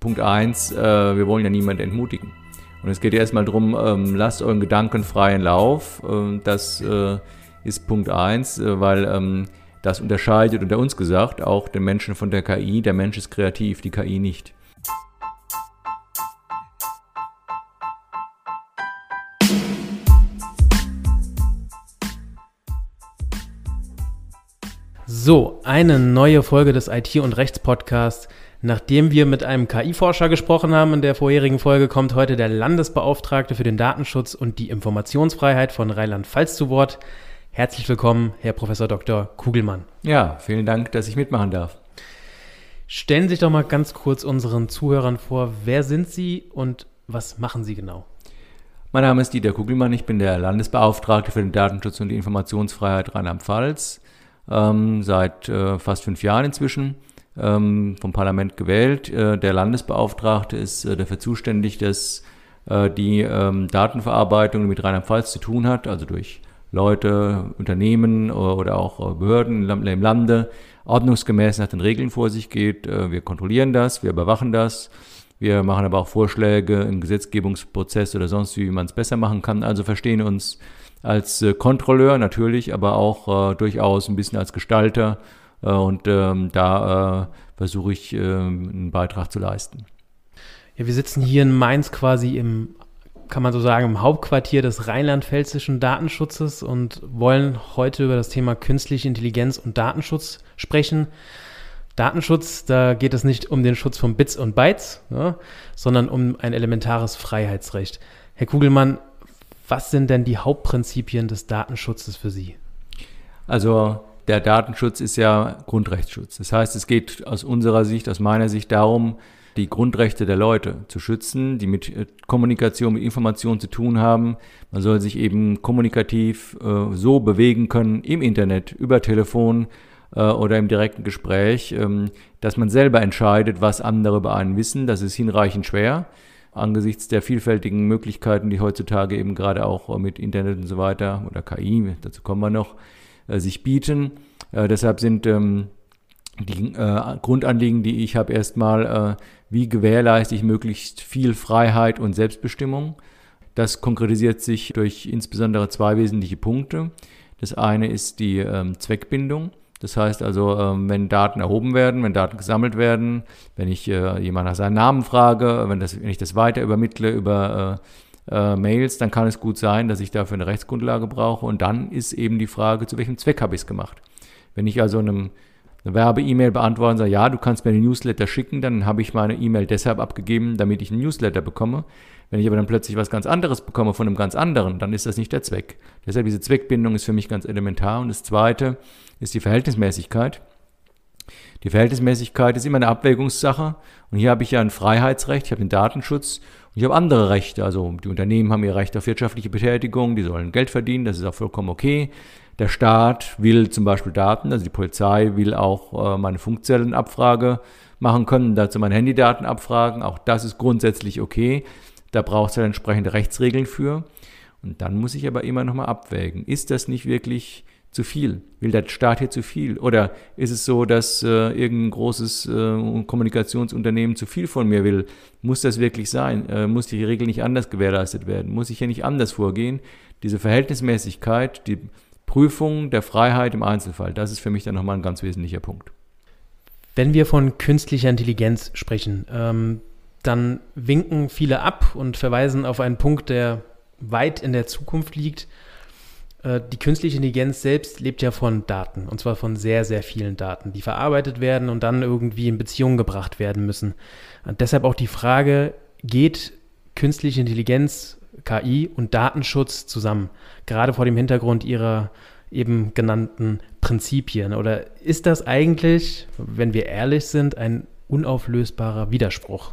Punkt 1, äh, wir wollen ja niemanden entmutigen. Und es geht erstmal darum, ähm, lasst euren Gedanken freien Lauf. Ähm, das äh, ist Punkt 1, äh, weil ähm, das unterscheidet unter uns gesagt auch den Menschen von der KI. Der Mensch ist kreativ, die KI nicht. So, eine neue Folge des IT- und Rechts-Podcasts. Nachdem wir mit einem KI-Forscher gesprochen haben in der vorherigen Folge, kommt heute der Landesbeauftragte für den Datenschutz und die Informationsfreiheit von Rheinland-Pfalz zu Wort. Herzlich willkommen, Herr Professor Dr. Kugelmann. Ja, vielen Dank, dass ich mitmachen darf. Stellen Sie sich doch mal ganz kurz unseren Zuhörern vor, wer sind Sie und was machen Sie genau? Mein Name ist Dieter Kugelmann, ich bin der Landesbeauftragte für den Datenschutz und die Informationsfreiheit Rheinland-Pfalz, ähm, seit äh, fast fünf Jahren inzwischen ähm, vom Parlament gewählt. Äh, der Landesbeauftragte ist äh, dafür zuständig, dass äh, die ähm, Datenverarbeitung mit Rheinland-Pfalz zu tun hat, also durch Leute, Unternehmen oder auch Behörden im Lande ordnungsgemäß nach den Regeln vor sich geht. Wir kontrollieren das, wir überwachen das. Wir machen aber auch Vorschläge im Gesetzgebungsprozess oder sonst, wie man es besser machen kann. Also verstehen uns als Kontrolleur natürlich, aber auch äh, durchaus ein bisschen als Gestalter äh, und ähm, da äh, versuche ich ähm, einen Beitrag zu leisten. Ja, wir sitzen hier in Mainz quasi im, kann man so sagen, im Hauptquartier des rheinland-pfälzischen Datenschutzes und wollen heute über das Thema künstliche Intelligenz und Datenschutz sprechen. Datenschutz, da geht es nicht um den Schutz von Bits und Bytes, ja, sondern um ein elementares Freiheitsrecht. Herr Kugelmann, was sind denn die Hauptprinzipien des Datenschutzes für Sie? Also der Datenschutz ist ja Grundrechtsschutz. Das heißt, es geht aus unserer Sicht, aus meiner Sicht darum, die Grundrechte der Leute zu schützen, die mit äh, Kommunikation, mit Information zu tun haben. Man soll sich eben kommunikativ äh, so bewegen können im Internet, über Telefon äh, oder im direkten Gespräch, ähm, dass man selber entscheidet, was andere über einen wissen. Das ist hinreichend schwer angesichts der vielfältigen Möglichkeiten, die heutzutage eben gerade auch mit Internet und so weiter oder KI, dazu kommen wir noch, äh, sich bieten. Äh, deshalb sind ähm, die äh, Grundanliegen, die ich habe, erstmal, äh, wie gewährleiste ich möglichst viel Freiheit und Selbstbestimmung. Das konkretisiert sich durch insbesondere zwei wesentliche Punkte. Das eine ist die ähm, Zweckbindung. Das heißt also, ähm, wenn Daten erhoben werden, wenn Daten gesammelt werden, wenn ich äh, jemand nach seinem Namen frage, wenn, das, wenn ich das weiter übermittle über äh, äh, Mails, dann kann es gut sein, dass ich dafür eine Rechtsgrundlage brauche. Und dann ist eben die Frage, zu welchem Zweck habe ich es gemacht. Wenn ich also einem, eine Werbe-E-Mail beantworte und sage, ja, du kannst mir eine Newsletter schicken, dann habe ich meine E-Mail deshalb abgegeben, damit ich einen Newsletter bekomme. Wenn ich aber dann plötzlich was ganz anderes bekomme von einem ganz anderen, dann ist das nicht der Zweck. Deshalb diese Zweckbindung ist für mich ganz elementar. Und das Zweite ist die Verhältnismäßigkeit. Die Verhältnismäßigkeit ist immer eine Abwägungssache. Und hier habe ich ja ein Freiheitsrecht, ich habe den Datenschutz und ich habe andere Rechte. Also die Unternehmen haben ihr Recht auf wirtschaftliche Betätigung, die sollen Geld verdienen, das ist auch vollkommen okay. Der Staat will zum Beispiel Daten, also die Polizei will auch äh, meine Funkzellenabfrage machen können, dazu meine Handydaten abfragen. Auch das ist grundsätzlich okay. Da braucht es ja entsprechende Rechtsregeln für. Und dann muss ich aber immer nochmal abwägen. Ist das nicht wirklich zu viel? Will der Staat hier zu viel? Oder ist es so, dass äh, irgendein großes äh, Kommunikationsunternehmen zu viel von mir will? Muss das wirklich sein? Äh, muss die Regel nicht anders gewährleistet werden? Muss ich hier nicht anders vorgehen? Diese Verhältnismäßigkeit, die Prüfung der Freiheit im Einzelfall, das ist für mich dann nochmal ein ganz wesentlicher Punkt. Wenn wir von künstlicher Intelligenz sprechen, ähm, dann winken viele ab und verweisen auf einen Punkt, der weit in der Zukunft liegt. Äh, die künstliche Intelligenz selbst lebt ja von Daten, und zwar von sehr, sehr vielen Daten, die verarbeitet werden und dann irgendwie in Beziehung gebracht werden müssen. Und deshalb auch die Frage, geht künstliche Intelligenz, KI und Datenschutz zusammen, gerade vor dem Hintergrund ihrer eben genannten Prinzipien? Oder ist das eigentlich, wenn wir ehrlich sind, ein unauflösbarer Widerspruch?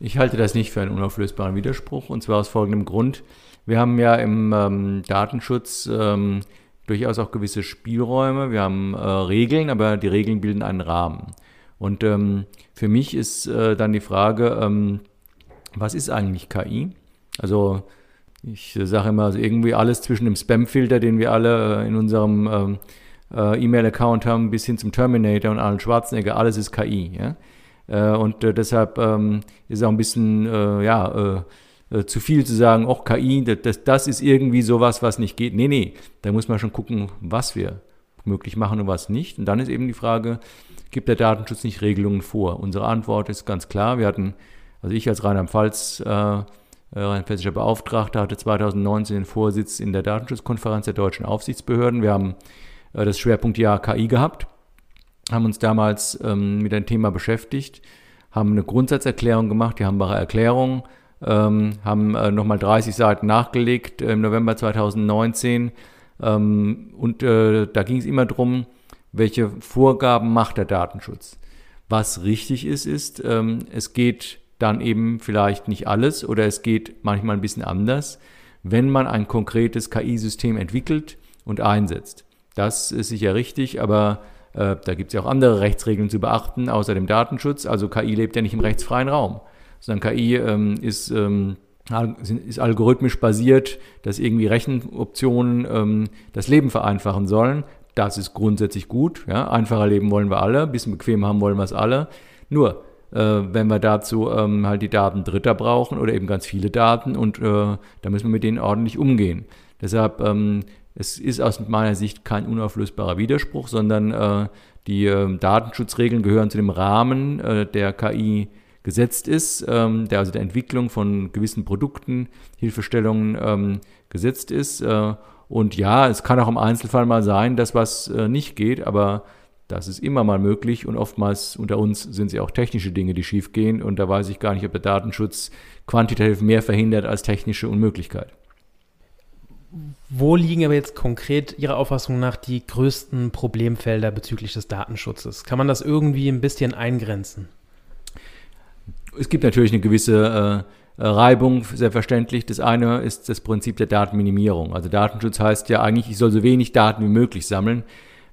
Ich halte das nicht für einen unauflösbaren Widerspruch, und zwar aus folgendem Grund. Wir haben ja im ähm, Datenschutz ähm, durchaus auch gewisse Spielräume. Wir haben äh, Regeln, aber die Regeln bilden einen Rahmen. Und ähm, für mich ist äh, dann die Frage, ähm, was ist eigentlich KI? Also ich sage immer, also irgendwie alles zwischen dem Spamfilter, den wir alle äh, in unserem ähm, äh, E-Mail-Account haben, bis hin zum Terminator und Arnold Schwarzenegger, alles ist KI. Ja? Äh, und äh, deshalb ähm, ist es auch ein bisschen, äh, zu viel zu sagen, auch KI, das, das ist irgendwie sowas, was nicht geht. Nee, nee, da muss man schon gucken, was wir möglich machen und was nicht. Und dann ist eben die Frage, gibt der Datenschutz nicht Regelungen vor? Unsere Antwort ist ganz klar. Wir hatten, also ich als Rheinland-Pfalz, äh, Rheinland-Pfälzischer Beauftragter, hatte 2019 den Vorsitz in der Datenschutzkonferenz der deutschen Aufsichtsbehörden. Wir haben äh, das Schwerpunktjahr KI gehabt haben uns damals ähm, mit dem Thema beschäftigt, haben eine Grundsatzerklärung gemacht, die Hambacher Erklärung, ähm, haben äh, nochmal 30 Seiten nachgelegt äh, im November 2019. Ähm, und äh, da ging es immer darum, welche Vorgaben macht der Datenschutz. Was richtig ist, ist, ähm, es geht dann eben vielleicht nicht alles oder es geht manchmal ein bisschen anders, wenn man ein konkretes KI-System entwickelt und einsetzt. Das ist sicher richtig, aber äh, da gibt es ja auch andere Rechtsregeln zu beachten, außer dem Datenschutz. Also KI lebt ja nicht im rechtsfreien Raum, sondern KI ähm, ist, ähm, ist algorithmisch basiert, dass irgendwie Rechenoptionen ähm, das Leben vereinfachen sollen. Das ist grundsätzlich gut. Ja? Einfacher leben wollen wir alle, ein bisschen bequem haben wollen wir es alle. Nur, äh, wenn wir dazu ähm, halt die Daten Dritter brauchen oder eben ganz viele Daten und äh, da müssen wir mit denen ordentlich umgehen. Deshalb ähm, es ist aus meiner Sicht kein unauflösbarer Widerspruch, sondern äh, die äh, Datenschutzregeln gehören zu dem Rahmen, äh, der KI gesetzt ist, ähm, der also der Entwicklung von gewissen Produkten, Hilfestellungen ähm, gesetzt ist. Äh, und ja, es kann auch im Einzelfall mal sein, dass was äh, nicht geht, aber das ist immer mal möglich und oftmals unter uns sind sie auch technische Dinge, die schiefgehen und da weiß ich gar nicht, ob der Datenschutz quantitativ mehr verhindert als technische Unmöglichkeit. Wo liegen aber jetzt konkret Ihrer Auffassung nach die größten Problemfelder bezüglich des Datenschutzes? Kann man das irgendwie ein bisschen eingrenzen? Es gibt natürlich eine gewisse äh, Reibung, selbstverständlich. Das eine ist das Prinzip der Datenminimierung. Also Datenschutz heißt ja eigentlich, ich soll so wenig Daten wie möglich sammeln.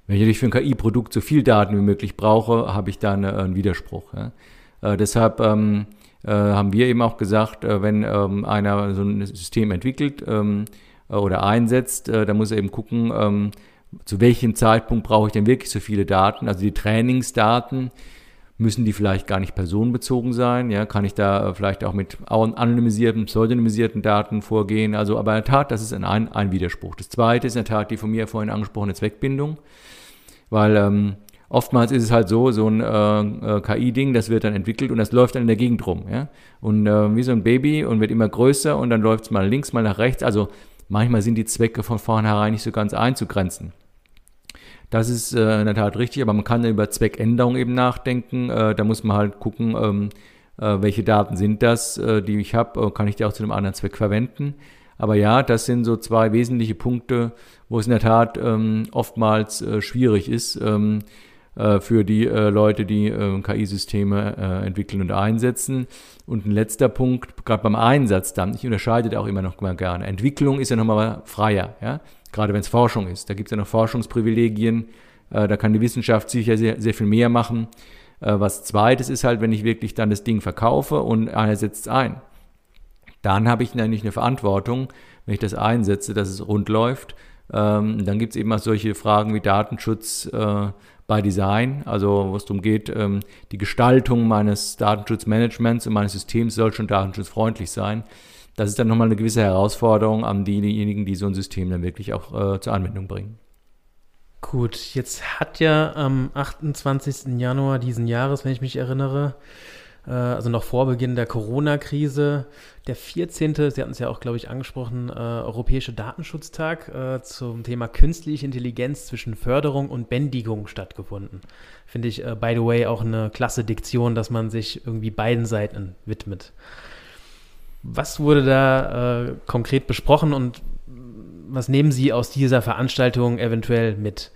Wenn ich natürlich für ein KI-Produkt so viel Daten wie möglich brauche, habe ich da eine, einen Widerspruch. Ja. Äh, deshalb ähm, äh, haben wir eben auch gesagt, äh, wenn ähm, einer so ein System entwickelt, ähm, äh, oder einsetzt, äh, da muss er eben gucken, ähm, zu welchem Zeitpunkt brauche ich denn wirklich so viele Daten. Also die Trainingsdaten, müssen die vielleicht gar nicht personenbezogen sein? Ja, kann ich da äh, vielleicht auch mit anonymisierten, pseudonymisierten Daten vorgehen? Also, aber in der Tat, das ist ein, ein Widerspruch. Das zweite ist in der Tat die von mir vorhin angesprochene Zweckbindung, weil ähm, oftmals ist es halt so, so ein äh, KI-Ding, das wird dann entwickelt und das läuft dann in der Gegend rum. Ja? Und äh, wie so ein Baby und wird immer größer und dann läuft es mal links, mal nach rechts. Also manchmal sind die Zwecke von vornherein nicht so ganz einzugrenzen. Das ist äh, in der Tat richtig, aber man kann über Zweckänderung eben nachdenken. Äh, da muss man halt gucken, ähm, äh, welche Daten sind das, äh, die ich habe, äh, kann ich die auch zu einem anderen Zweck verwenden. Aber ja, das sind so zwei wesentliche Punkte, wo es in der Tat ähm, oftmals äh, schwierig ist, ähm, äh, für die Leute, die äh, KI-Systeme entwickeln und einsetzen. Und ein letzter Punkt, gerade beim Einsatz dann, ich unterscheide da auch immer noch mal gerne. Entwicklung ist ja nochmal freier, ja? Gerade wenn es Forschung ist. Da gibt es ja noch Forschungsprivilegien, da kann die Wissenschaft sicher sehr, sehr viel mehr machen. Was zweites ist halt, wenn ich wirklich dann das Ding verkaufe und einer setzt es ein. Dann habe ich nämlich eine Verantwortung, wenn ich das einsetze, dass es rund läuft. Ähm, dann gibt es eben auch solche Fragen wie Datenschutz, äh, by Design, also wo es darum geht, ähm, die Gestaltung meines Datenschutzmanagements und meines Systems soll schon datenschutzfreundlich sein. Das ist dann nochmal eine gewisse Herausforderung an diejenigen, die so ein System dann wirklich auch äh, zur Anwendung bringen. Gut, jetzt hat ja am 28. Januar diesen Jahres, wenn ich mich erinnere, äh, also noch vor Beginn der Corona-Krise. Der 14., Sie hatten es ja auch, glaube ich, angesprochen, äh, Europäische Datenschutztag äh, zum Thema künstliche Intelligenz zwischen Förderung und Bändigung stattgefunden. Finde ich, äh, by the way, auch eine klasse Diktion, dass man sich irgendwie beiden Seiten widmet. Was wurde da äh, konkret besprochen und was nehmen Sie aus dieser Veranstaltung eventuell mit?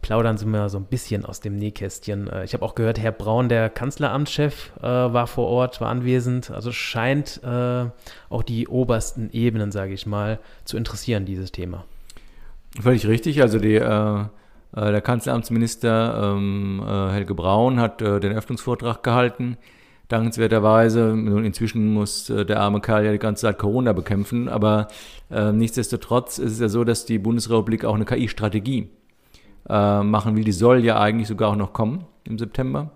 plaudern Sie mir so ein bisschen aus dem Nähkästchen. Äh, ich habe auch gehört, Herr Braun, der Kanzleramtschef, äh, war vor Ort, war anwesend. Also scheint äh, auch die obersten Ebenen, sage ich mal, zu interessieren, dieses Thema. Völlig richtig. Also die, äh, der Kanzleramtsminister ähm, Helge Braun hat den Öffnungsvortrag gehalten. Dankenswerterweise, inzwischen muss der arme Kerl ja die ganze Zeit Corona bekämpfen, aber äh, nichtsdestotrotz ist es ja so, dass die Bundesrepublik auch eine KI-Strategie äh, machen will. Die soll ja eigentlich sogar auch noch kommen im September.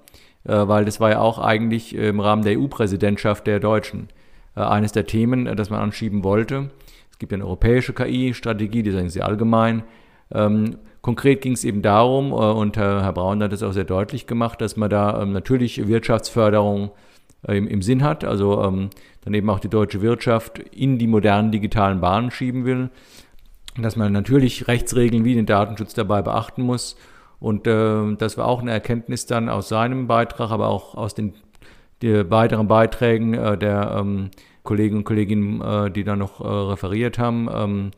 äh, weil das war ja auch eigentlich im Rahmen der EU-Präsidentschaft der Deutschen äh, eines der Themen, äh, das man anschieben wollte. Es gibt ja eine europäische KI-Strategie, die ist eigentlich sehr allgemein. Ähm, konkret ging es eben darum, und Herr Braun hat das auch sehr deutlich gemacht, dass man da ähm, natürlich Wirtschaftsförderung im, im, Sinn hat, also ähm, dann eben auch die deutsche Wirtschaft in die modernen digitalen Bahnen schieben will, dass man natürlich Rechtsregeln wie den Datenschutz dabei beachten muss und äh, das war auch eine Erkenntnis dann aus seinem Beitrag, aber auch aus den weiteren Beiträgen äh, der ähm, Kollegen und Kolleginnen, äh, die da noch äh, referiert haben. Ähm,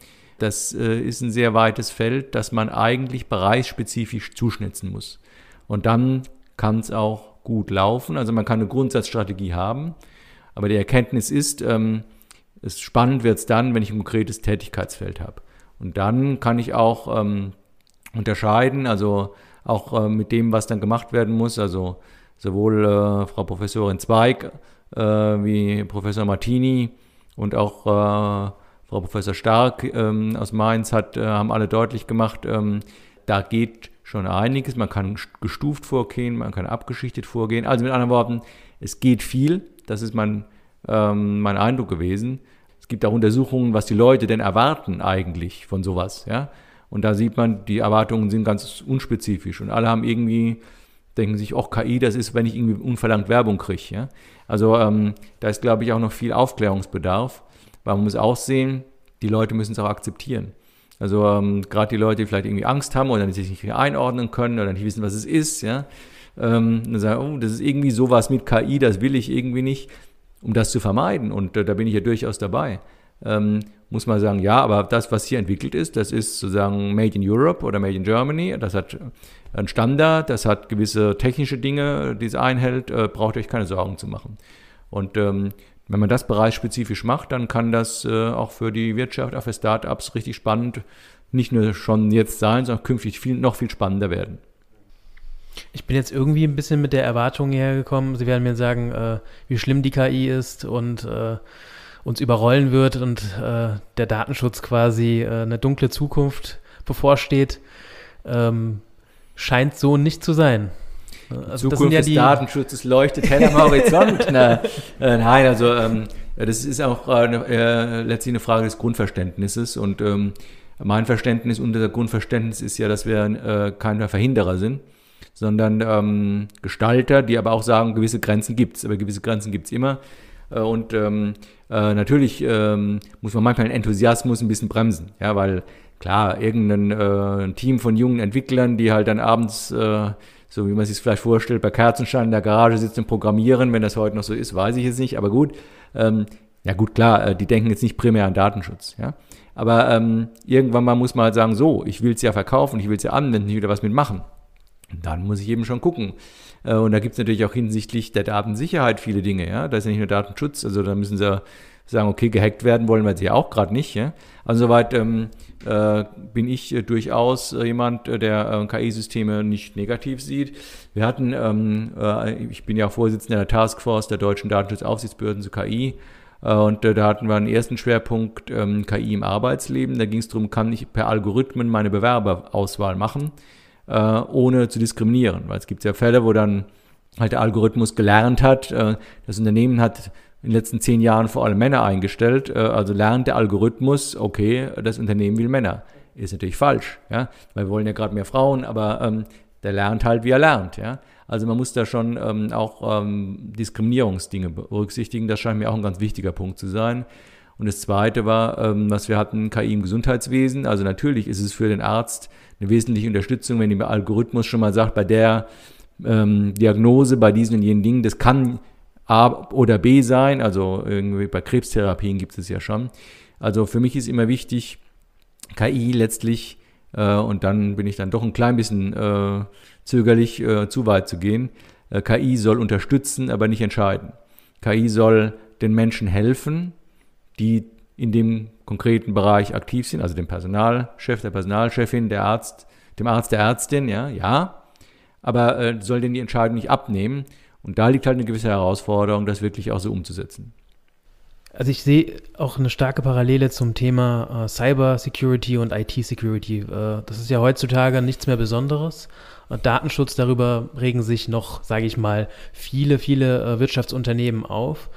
das äh, ist ein sehr weites Feld, das man eigentlich bereichsspezifisch zuschnitzen muss. Und dann kann es auch gut laufen. Also man kann eine Grundsatzstrategie haben, aber die Erkenntnis ist, ähm, es spannend wird es dann, wenn ich ein konkretes Tätigkeitsfeld habe. Und dann kann ich auch ähm, unterscheiden, also auch äh, mit dem, was dann gemacht werden muss. Also sowohl äh, Frau Professorin Zweig äh, wie Professor Martini und auch äh, Frau Professor Stark ähm, aus Mainz hat, äh, haben alle deutlich gemacht, ähm, da geht schon einiges. Man kann gestuft vorgehen, man kann abgeschichtet vorgehen. Also mit anderen Worten, es geht viel. Das ist mein, ähm, mein Eindruck gewesen. Es gibt auch Untersuchungen, was die Leute denn erwarten eigentlich von sowas. Ja? Und da sieht man, die Erwartungen sind ganz unspezifisch und alle haben irgendwie, denken sich, oh, KI, das ist, wenn ich irgendwie unverlangt Werbung kriege. Ja? Also ähm, da ist, glaube ich, auch noch viel Aufklärungsbedarf, weil man muss auch sehen, die Leute müssen es auch akzeptieren. Also ähm, gerade die Leute, die vielleicht irgendwie Angst haben oder sich nicht einordnen können oder nicht wissen, was es ist, ja, ähm, dann sagen, oh, das ist irgendwie sowas mit KI, das will ich irgendwie nicht, um das zu vermeiden. Und äh, da bin ich ja durchaus dabei ähm, muss man sagen, ja, aber das, was hier entwickelt ist, das ist sozusagen Made in Europe oder Made in Germany. Das hat einen Standard, das hat gewisse technische Dinge, die es einhält, äh, braucht euch keine Sorgen zu machen. Und ähm, wenn man das bereichsspezifisch macht, dann kann das äh, auch für die Wirtschaft, auch für Startups richtig spannend, nicht nur schon jetzt sein, sondern künftig viel, noch viel spannender werden. Ich bin jetzt irgendwie ein bisschen mit der Erwartung hergekommen, Sie werden mir sagen, äh, wie schlimm die KI ist und äh, uns überrollen wird und äh, der Datenschutz quasi äh, eine dunkle Zukunft bevorsteht, ähm, scheint so nicht zu sein. Also Zukunft ja des Datenschutzes leuchtet hell am Horizont. Na, äh, nein, also ähm, das ist auch eine, äh, letztlich eine Frage des Grundverständnisses und ähm, mein Verständnis und unser Grundverständnis ist ja, dass wir äh, keine Verhinderer sind, sondern ähm, Gestalter, die aber auch sagen, gewisse Grenzen gibt es, aber gewisse Grenzen gibt es immer. Äh, und ähm, äh, natürlich ähm, muss man manchmal den Enthusiasmus ein bisschen bremsen, ja, weil klar, irgendein äh, Team von jungen Entwicklern, die halt dann abends, äh, so wie man sich vielleicht vorstellt, bei Kerzenschein in der Garage sitzen und programmieren, wenn das heute noch so ist, weiß ich jetzt nicht, aber gut. Ähm, ja gut, klar, äh, die denken jetzt nicht primär an Datenschutz, ja. Aber ähm, irgendwann mal muss man halt sagen, so, ich will es ja verkaufen, ich will es ja anwenden, ich will da was mitmachen. Dann muss ich eben schon gucken. Äh, und da gibt es natürlich auch hinsichtlich der Datensicherheit viele Dinge. Ja? Da ist ja nicht nur Datenschutz, also da müssen sie sagen, okay, gehackt werden wollen wir sie ja auch gerade nicht. Ja? Also soweit ähm, äh, bin ich äh, durchaus äh, jemand, äh, der äh, KI-Systeme nicht negativ sieht. Wir hatten, ähm, ich bin ja Vorsitzender der Taskforce der deutschen Datenschutzaufsichtsbehörden zu KI. Und da hatten wir einen ersten Schwerpunkt ähm, KI im Arbeitsleben. Da ging es darum, kann ich per Algorithmen meine Bewerberauswahl machen äh, ohne zu diskriminieren. Weil es gibt ja Fälle, wo dann halt der Algorithmus gelernt hat, äh, das Unternehmen hat in den letzten zehn Jahren vor allem Männer eingestellt, äh, also lernt der Algorithmus, okay, das Unternehmen will Männer. Ist natürlich falsch, ja, weil wir wollen ja gerade mehr Frauen, aber ähm, der lernt halt, wie er lernt, ja. Also man muss da schon ähm, auch ähm, Diskriminierungsdinge berücksichtigen. Das scheint mir auch ein ganz wichtiger Punkt zu sein. Und das Zweite war, ähm, was wir hatten, KI im Gesundheitswesen. Also natürlich ist es für den Arzt eine wesentliche Unterstützung, wenn der Algorithmus schon mal sagt, bei der ähm, Diagnose, bei diesen und jenen Dingen, das kann A oder B sein, also irgendwie bei Krebstherapien gibt es ja schon. Also für mich ist immer wichtig, KI letztlich, äh, und dann bin ich dann doch ein klein bisschen äh, zögerlich, äh, zu weit zu gehen, äh, KI soll unterstützen, aber nicht entscheiden. KI soll den Menschen helfen, die in dem konkreten Bereich aktiv sind, also dem Personalchef, der Personalchefin, der Arzt, dem Arzt, der Ärztin, ja, ja, aber äh, soll denn die Entscheidung nicht abnehmen. Und da liegt halt eine gewisse Herausforderung, das wirklich auch so umzusetzen. Also ich sehe auch eine starke Parallele zum Thema äh, Cyber Security und IT Security. Äh, das ist ja heutzutage nichts mehr Besonderes. Äh, Datenschutz, darüber regen sich noch, sage ich mal, viele, viele äh, Wirtschaftsunternehmen auf.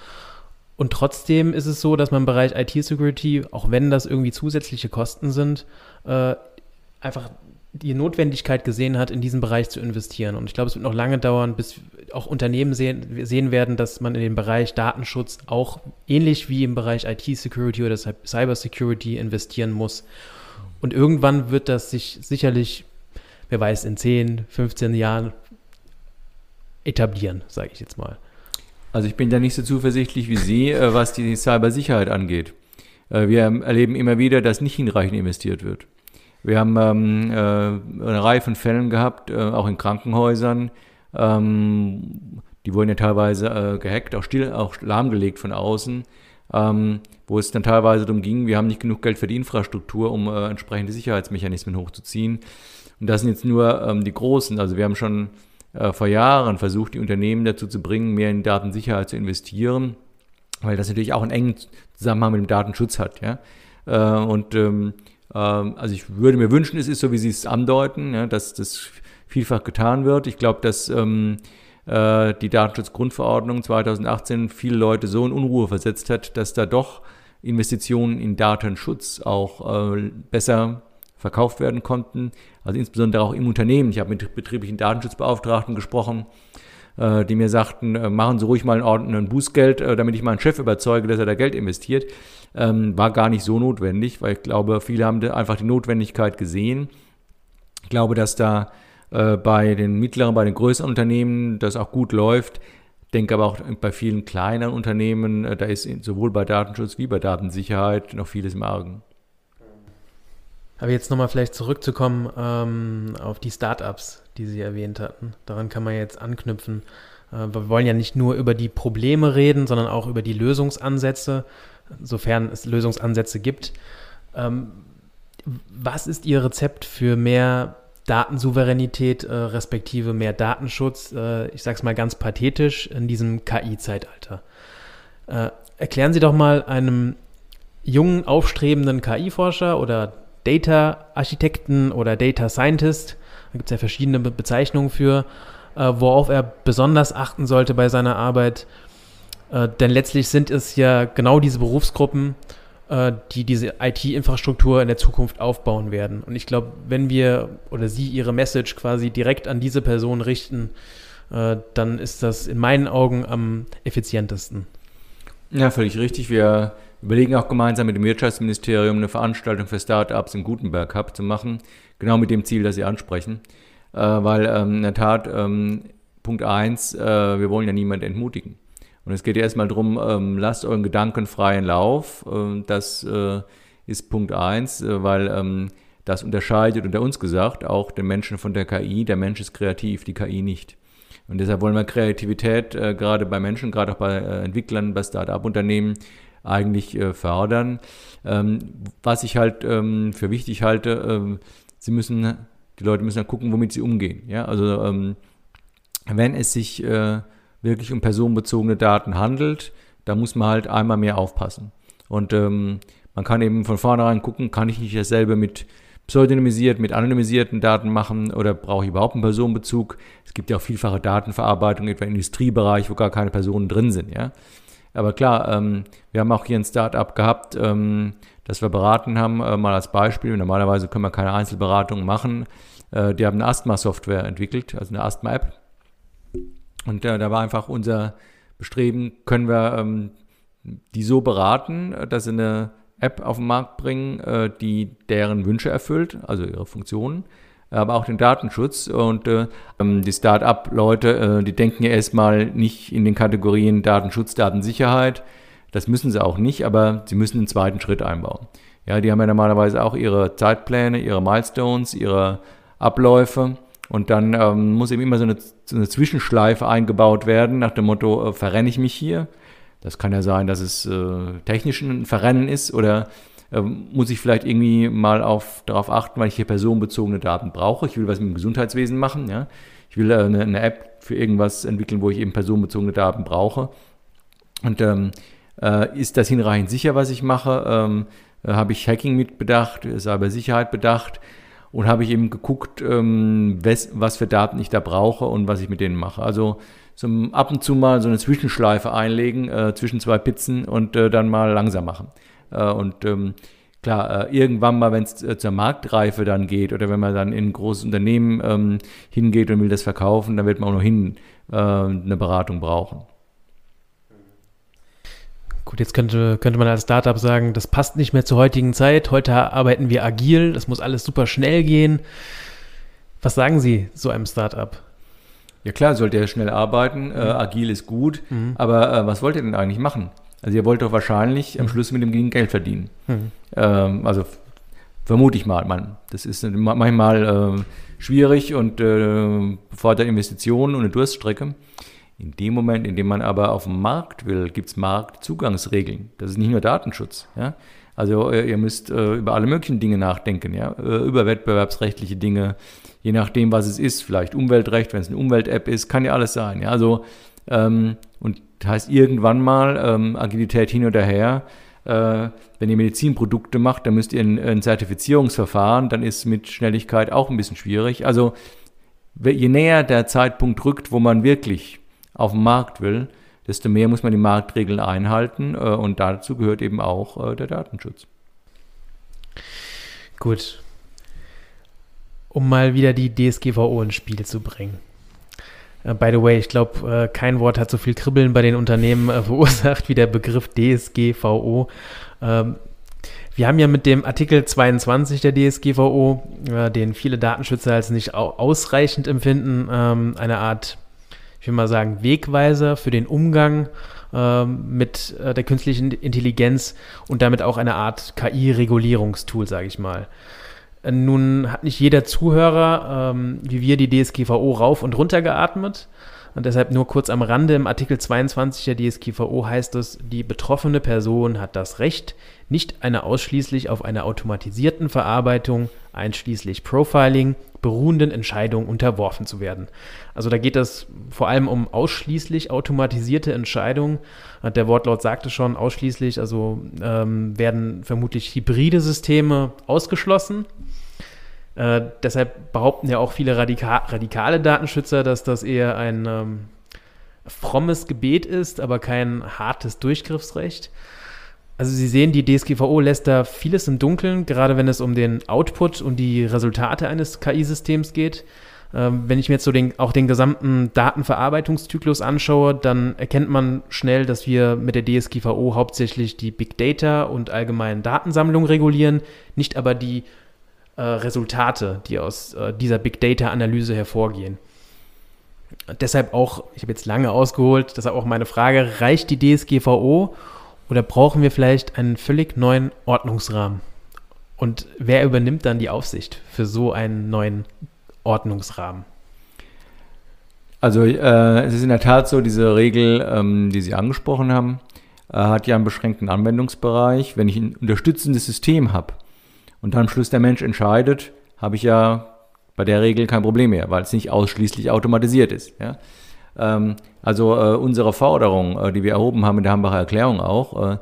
Und trotzdem ist es so, dass man im Bereich IT-Security, auch wenn das irgendwie zusätzliche Kosten sind, äh, einfach die Notwendigkeit gesehen hat, in diesen Bereich zu investieren. Und ich glaube, es wird noch lange dauern, bis auch Unternehmen sehen, sehen werden, dass man in den Bereich Datenschutz auch ähnlich wie im Bereich IT-Security oder Cyber-Security investieren muss. Und irgendwann wird das sich sicherlich, wer weiß, in 10, 15 Jahren etablieren, sage ich jetzt mal. Also ich bin da nicht so zuversichtlich wie Sie, äh, was die Cybersicherheit angeht. Äh, wir erleben immer wieder, dass nicht hinreichend investiert wird. Wir haben ähm, äh, eine Reihe von Fällen gehabt, äh, auch in Krankenhäusern. Ähm, die wurden ja teilweise äh, gehackt, auch, still, auch lahmgelegt von außen, ähm, wo es dann teilweise darum ging, wir haben nicht genug Geld für die Infrastruktur, um äh, entsprechende Sicherheitsmechanismen hochzuziehen. Und das sind jetzt nur ähm, die großen. Also wir haben schon äh, vor Jahren versucht, die Unternehmen dazu zu bringen, mehr in Datensicherheit zu investieren, weil das natürlich auch einen engen Zusammenhang mit dem Datenschutz hat. Ja? Äh, und ähm, also ich würde mir wünschen, es ist so, wie Sie es andeuten, dass das vielfach getan wird. Ich glaube, dass ähm, äh, die Datenschutzgrundverordnung 2018 viele Leute so in Unruhe versetzt hat, dass da doch Investitionen in Datenschutz auch äh, besser verkauft werden konnten. Also insbesondere auch im Unternehmen. Ich habe mit betrieblichen Datenschutzbeauftragten gesprochen, äh, die mir sagten, äh, machen Sie ruhig mal ein Bußgeld, äh, damit ich meinen Chef überzeuge, dass er da Geld investiert. Ähm, war gar nicht so notwendig, weil ich glaube, viele haben einfach die Notwendigkeit gesehen. Ich glaube, dass da bei den mittleren, bei den größeren Unternehmen das auch gut läuft. Ich denke aber auch bei vielen kleineren Unternehmen, da ist sowohl bei Datenschutz wie bei Datensicherheit noch vieles im Argen. Aber jetzt nochmal vielleicht zurückzukommen ähm, auf die Startups, die Sie erwähnt hatten. Daran kann man jetzt anknüpfen. Äh, wir wollen ja nicht nur über die Probleme reden, sondern auch über die Lösungsansätze, sofern es Lösungsansätze gibt. Ähm, was ist Ihr Rezept für mehr Datensouveränität, äh, respektive mehr Datenschutz, äh, ich sage es mal ganz pathetisch, in diesem KI-Zeitalter? Äh, erklären Sie doch mal einem jungen, aufstrebenden KI-Forscher oder Data-Architekten oder Data Scientist, da gibt es ja verschiedene Be Bezeichnungen für, äh, worauf er besonders achten sollte bei seiner Arbeit. Äh, denn letztlich sind es ja genau diese Berufsgruppen, äh, die diese IT-Infrastruktur in der Zukunft aufbauen werden. Und ich glaube, wenn wir oder Sie Ihre Message quasi direkt an diese Person richten, äh, dann ist das in meinen Augen am effizientesten. Ja, völlig richtig. Wir überlegen auch gemeinsam mit dem Wirtschaftsministerium eine Veranstaltung für Startups im Gutenberg Hub zu machen, genau mit dem Ziel, das Sie ansprechen. Äh, weil ähm, in der Tat, ähm, Punkt 1, äh, wir wollen ja niemanden entmutigen. Und es geht erstmal darum, ähm, lasst euren Gedanken freien Lauf. Äh, das äh, ist Punkt 1, äh, weil ähm, das unterscheidet unter uns gesagt auch den Menschen von der KI. Der Mensch ist kreativ, die KI nicht. Und deshalb wollen wir Kreativität äh, gerade bei Menschen, gerade auch bei Entwicklern, bei Start-up-Unternehmen eigentlich äh, fördern. Ähm, was ich halt ähm, für wichtig halte, ähm, sie müssen, die Leute müssen dann gucken, womit sie umgehen. Ja? Also ähm, wenn es sich äh, wirklich um personenbezogene Daten handelt, da muss man halt einmal mehr aufpassen. Und ähm, man kann eben von vornherein gucken, kann ich nicht dasselbe mit pseudonymisiert, mit anonymisierten Daten machen oder brauche ich überhaupt einen Personenbezug? Es gibt ja auch vielfache Datenverarbeitung, etwa im Industriebereich, wo gar keine Personen drin sind. Ja? Aber klar, ähm, wir haben auch hier ein Startup gehabt, ähm, das wir beraten haben, äh, mal als Beispiel. Normalerweise können wir keine Einzelberatung machen. Äh, die haben eine Asthma-Software entwickelt, also eine Asthma-App. Und äh, da war einfach unser Bestreben, können wir ähm, die so beraten, dass sie eine App auf den Markt bringen, äh, die deren Wünsche erfüllt, also ihre Funktionen aber auch den Datenschutz. Und äh, ähm, die Start-up-Leute, äh, die denken ja erstmal nicht in den Kategorien Datenschutz, Datensicherheit. Das müssen sie auch nicht, aber sie müssen einen zweiten Schritt einbauen. Ja, die haben ja normalerweise auch ihre Zeitpläne, ihre Milestones, ihre Abläufe. Und dann ähm, muss eben immer so eine, so eine, Zwischenschleife eingebaut werden, nach dem Motto, äh, verrenne ich mich hier? Das kann ja sein, dass es äh, technisch ein Verrennen ist oder ähm, muss ich vielleicht irgendwie mal auf, darauf achten, weil ich hier personenbezogene Daten brauche. Ich will was mit dem Gesundheitswesen machen. Ja? Ich will äh, eine, eine, App für irgendwas entwickeln, wo ich eben personenbezogene Daten brauche. Und ähm, Äh, ist das hinreichend sicher, was ich mache? Ähm, äh, habe ich Hacking mitbedacht, Cybersicherheit bedacht? Und habe ich eben geguckt, ähm, was, für Daten ich da brauche und was ich mit denen mache. Also so ab und zu mal so eine Zwischenschleife einlegen äh, zwischen zwei Pizzen und äh, dann mal langsam machen. Äh, und ähm, klar, äh, irgendwann mal, wenn es äh, zur Marktreife dann geht oder wenn man dann in ein großes Unternehmen ähm, hingeht und will das verkaufen, dann wird man auch noch hin äh, eine Beratung brauchen. Gut, jetzt könnte, könnte man als Startup sagen, das passt nicht mehr zur heutigen Zeit. Heute arbeiten wir agil, das muss alles super schnell gehen. Was sagen Sie so einem Startup? Ja klar, sollte er schnell arbeiten, äh, mhm. äh, agil ist gut, mhm. aber äh, was wollt ihr denn eigentlich machen? Also ihr wollt doch wahrscheinlich am mhm. Schluss mit dem Gegen Geld verdienen. Mhm. Ähm, also vermute ich mal, man. Das ist manchmal äh, schwierig und äh, fordert Investitionen und eine Durststrecke. In dem Moment, in dem man aber auf den Markt will, gibt es Marktzugangsregeln. Das ist nicht nur Datenschutz. Ja? Also äh, ihr müsst äh, über alle möglichen Dinge nachdenken, ja? Äh, über wettbewerbsrechtliche Dinge, je nachdem, was es ist. Vielleicht Umweltrecht, wenn es eine Umwelt-App ist, kann ja alles sein. Ja? Also, ähm, und das heißt irgendwann mal ähm, Agilität hin oder her. Äh, wenn ihr Medizinprodukte macht, dann müsst ihr ein, ein Zertifizierungsverfahren, dann ist mit Schnelligkeit auch ein bisschen schwierig. Also je näher der Zeitpunkt rückt, wo man wirklich auf den Markt will, desto mehr muss man die Marktregeln einhalten äh, und dazu gehört eben auch äh, der Datenschutz. Gut. Um mal wieder die DSGVO ins Spiel zu bringen. Uh, by the way, ich glaube, kein Wort hat so viel Kribbeln bei den Unternehmen verursacht wie der Begriff DSGVO. Ähm, wir haben ja mit dem Artikel 22 der DSGVO, den viele Datenschützer als nicht ausreichend empfinden, ähm, eine Art ich will mal sagen, Wegweiser für den Umgang ähm, mit äh, der künstlichen Intelligenz und damit auch eine Art KI-Regulierungstool, sage ich mal. Äh, nun hat nicht jeder Zuhörer, ähm, wie wir, die DSGVO rauf und runter geatmet. Und deshalb nur kurz am Rande, im Artikel 22 der DSGVO heißt es, die betroffene Person hat das Recht, nicht eine ausschließlich auf einer automatisierten Verarbeitung, einschließlich Profiling, beruhenden Entscheidung unterworfen zu werden. Also da geht es vor allem um ausschließlich automatisierte Entscheidungen. Der Wortlaut sagte schon ausschließlich, also ähm, werden vermutlich hybride Systeme ausgeschlossen. Äh, deshalb behaupten ja auch viele Radika radikale Datenschützer, dass das eher ein ähm, frommes Gebet ist, aber kein hartes Durchgriffsrecht. Also Sie sehen, die DSGVO lässt da vieles im Dunkeln, gerade wenn es um den Output und die Resultate eines KI-Systems geht. Ähm, wenn ich mir jetzt so den, auch den gesamten Datenverarbeitungszyklus anschaue, dann erkennt man schnell, dass wir mit der DSGVO hauptsächlich die Big Data und allgemeinen Datensammlung regulieren, nicht aber die äh, Resultate, die aus äh, dieser Big Data-Analyse hervorgehen. Deshalb auch, ich habe jetzt lange ausgeholt, deshalb auch meine Frage, reicht die DSGVO oder brauchen wir vielleicht einen völlig neuen Ordnungsrahmen? Und wer übernimmt dann die Aufsicht für so einen neuen Ordnungsrahmen? Also äh, es ist in der Tat so, diese Regel, ähm, die Sie angesprochen haben, äh, hat ja einen beschränkten Anwendungsbereich. Wenn ich ein unterstützendes System habe und am Schluss der Mensch entscheidet, habe ich ja bei der Regel kein Problem mehr, weil es nicht ausschließlich automatisiert ist. Ja? Ähm, also äh, unsere Forderung, äh, die wir erhoben haben in der Hambacher Erklärung auch, äh,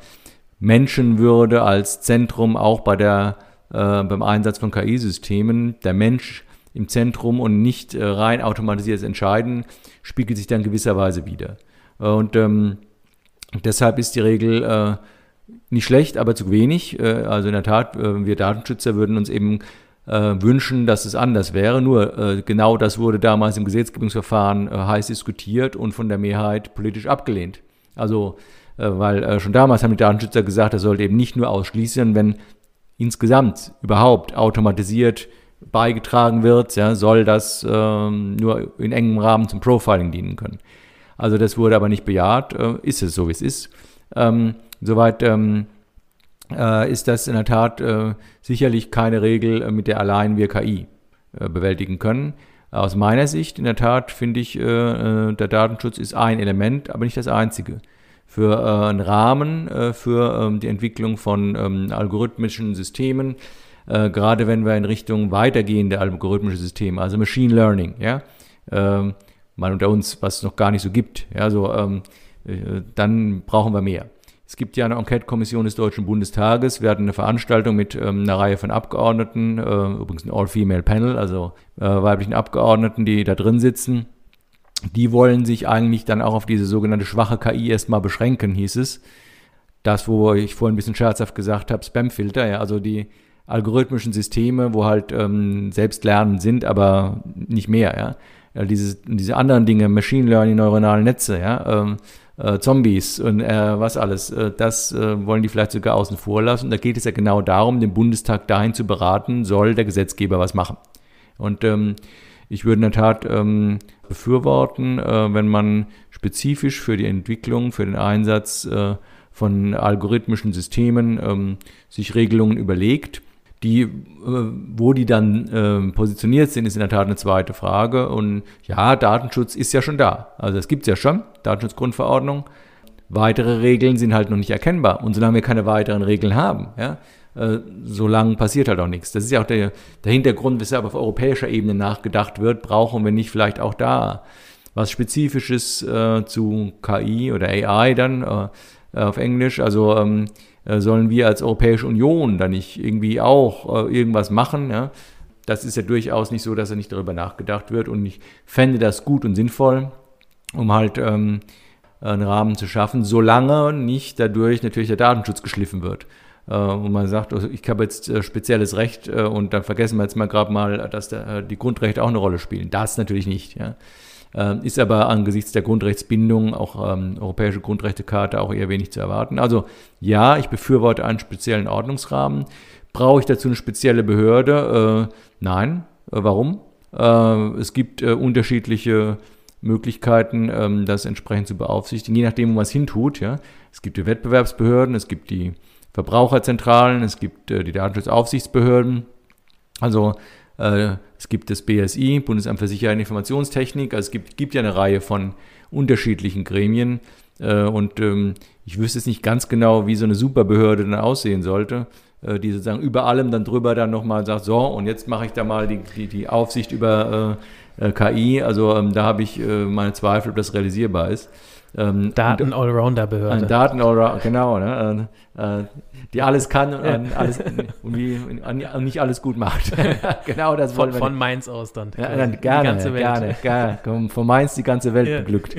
Menschenwürde als Zentrum auch bei der, äh, beim Einsatz von KI-Systemen, der Mensch im Zentrum und nicht äh, rein automatisiertes Entscheiden, spiegelt sich dann gewisserweise wieder. Und ähm, deshalb ist die Regel äh, nicht schlecht, aber zu wenig. also in der Tat, wir Datenschützer würden uns eben äh, wünschen, dass es anders wäre. Nur äh, genau das wurde damals im Gesetzgebungsverfahren äh, heiß diskutiert und von der Mehrheit politisch abgelehnt. Also, äh, weil äh, schon damals haben die Datenschützer gesagt, das sollte eben nicht nur ausschließen, wenn insgesamt überhaupt automatisiert beigetragen wird, ja, soll das ähm, nur in engem Rahmen zum Profiling dienen können. Also das wurde aber nicht bejaht, äh, ist es so, wie es ist. Ähm, soweit ähm, äh, ist das in der Tat äh, sicherlich keine Regel, äh, mit der allein wir KI äh, bewältigen können. Aus meiner Sicht, in der Tat, finde ich, äh, äh, der Datenschutz ist ein Element, aber nicht das einzige. Für einen Rahmen für ähm, die Entwicklung von ähm, algorithmischen Systemen, gerade wenn wir in Richtung weitergehende algorithmische Systeme, also Machine Learning, ja, ähm, mal unter uns, was es noch gar nicht so gibt, ja, so, dann brauchen wir mehr. Es gibt ja eine Enquete-Kommission des Deutschen Bundestages. Wir hatten eine Veranstaltung mit ähm, einer Reihe von Abgeordneten, äh, übrigens ein All-Female-Panel, also äh, weiblichen Abgeordneten, die da drin sitzen. Die wollen sich eigentlich dann auch auf diese sogenannte schwache KI erstmal beschränken, hieß es. Das, wo ich vorhin ein bisschen scherzhaft gesagt habe, Spamfilter, ja, also die algorithmischen Systeme, wo halt ähm, selbstlernend sind, aber nicht mehr, ja. ja dieses, diese anderen Dinge, Machine Learning, neuronale Netze, ja, ähm, äh, Zombies und äh, was alles, äh, das äh, wollen die vielleicht sogar außen vor lassen. Da geht es ja genau darum, den Bundestag dahin zu beraten, soll der Gesetzgeber was machen. Und ähm, ich würde in der Tat ähm, befürworten, äh, wenn man spezifisch für die Entwicklung, für den Einsatz äh, von algorithmischen Systemen ähm, sich Regelungen überlegt. Die, wo die dann positioniert sind, ist in der Tat eine zweite Frage. Und ja, Datenschutz ist ja schon da. Also es gibt es ja schon. Datenschutzgrundverordnung. Weitere Regeln sind halt noch nicht erkennbar. Und solange wir keine weiteren Regeln haben, ja, äh, solange passiert halt auch nichts. Das ist ja auch der, der Hintergrund, weshalb auf europäischer Ebene nachgedacht wird, brauchen wir nicht vielleicht auch da was Spezifisches äh, zu KI oder AI dann äh, auf Englisch. Also ähm, äh, sollen wir als Europäische Union da nicht irgendwie auch äh, irgendwas machen? Ja? Das ist ja durchaus nicht so, dass er nicht darüber nachgedacht wird. Und ich fände das gut und sinnvoll, um halt ähm, einen Rahmen zu schaffen, solange nicht dadurch natürlich der Datenschutz geschliffen wird. Äh, und man sagt, also ich habe jetzt äh, spezielles Recht äh, und dann vergessen wir jetzt mal gerade mal, dass der, die Grundrechte auch eine Rolle spielen. Das natürlich nicht. Ja. Ähm, ist aber angesichts der Grundrechtsbindung, auch ähm, Europäische Grundrechtecharta, auch eher wenig zu erwarten. Also ja, ich befürworte einen speziellen Ordnungsrahmen. Brauche ich dazu eine spezielle Behörde? Äh, nein. Äh, warum? Äh, es gibt unterschiedliche Möglichkeiten, ähm, das entsprechend zu beaufsichtigen, je nachdem, wo man es hintut. Ja. Es gibt die Wettbewerbsbehörden, es gibt die Verbraucherzentralen, es gibt äh, die Datenschutzaufsichtsbehörden. Also äh, es gibt das BSI, Bundesamt für Sicherheit und Informationstechnik. Also es gibt, gibt ja eine Reihe von unterschiedlichen Gremien. Äh, und ähm, ich wüsste jetzt nicht ganz genau, wie so eine Superbehörde dann aussehen sollte, äh, die sozusagen über allem dann drüber dann nochmal sagt, so, und jetzt mache ich da mal die, die, die Aufsicht über äh, äh, KI. Also ähm, da habe ich äh, meine Zweifel, ob das realisierbar ist. Ähm, Daten-Allrounder-Behörde. Ein Daten-Allrounder, genau. Ne? Äh, die alles kann und, ja. alles, und, wie, und, nicht alles gut macht. genau das wollen von, wir. Von Mainz aus dann. Ja, dann gerne, gerne, gerne. Komm, von Mainz die ganze Welt ja. beglückt.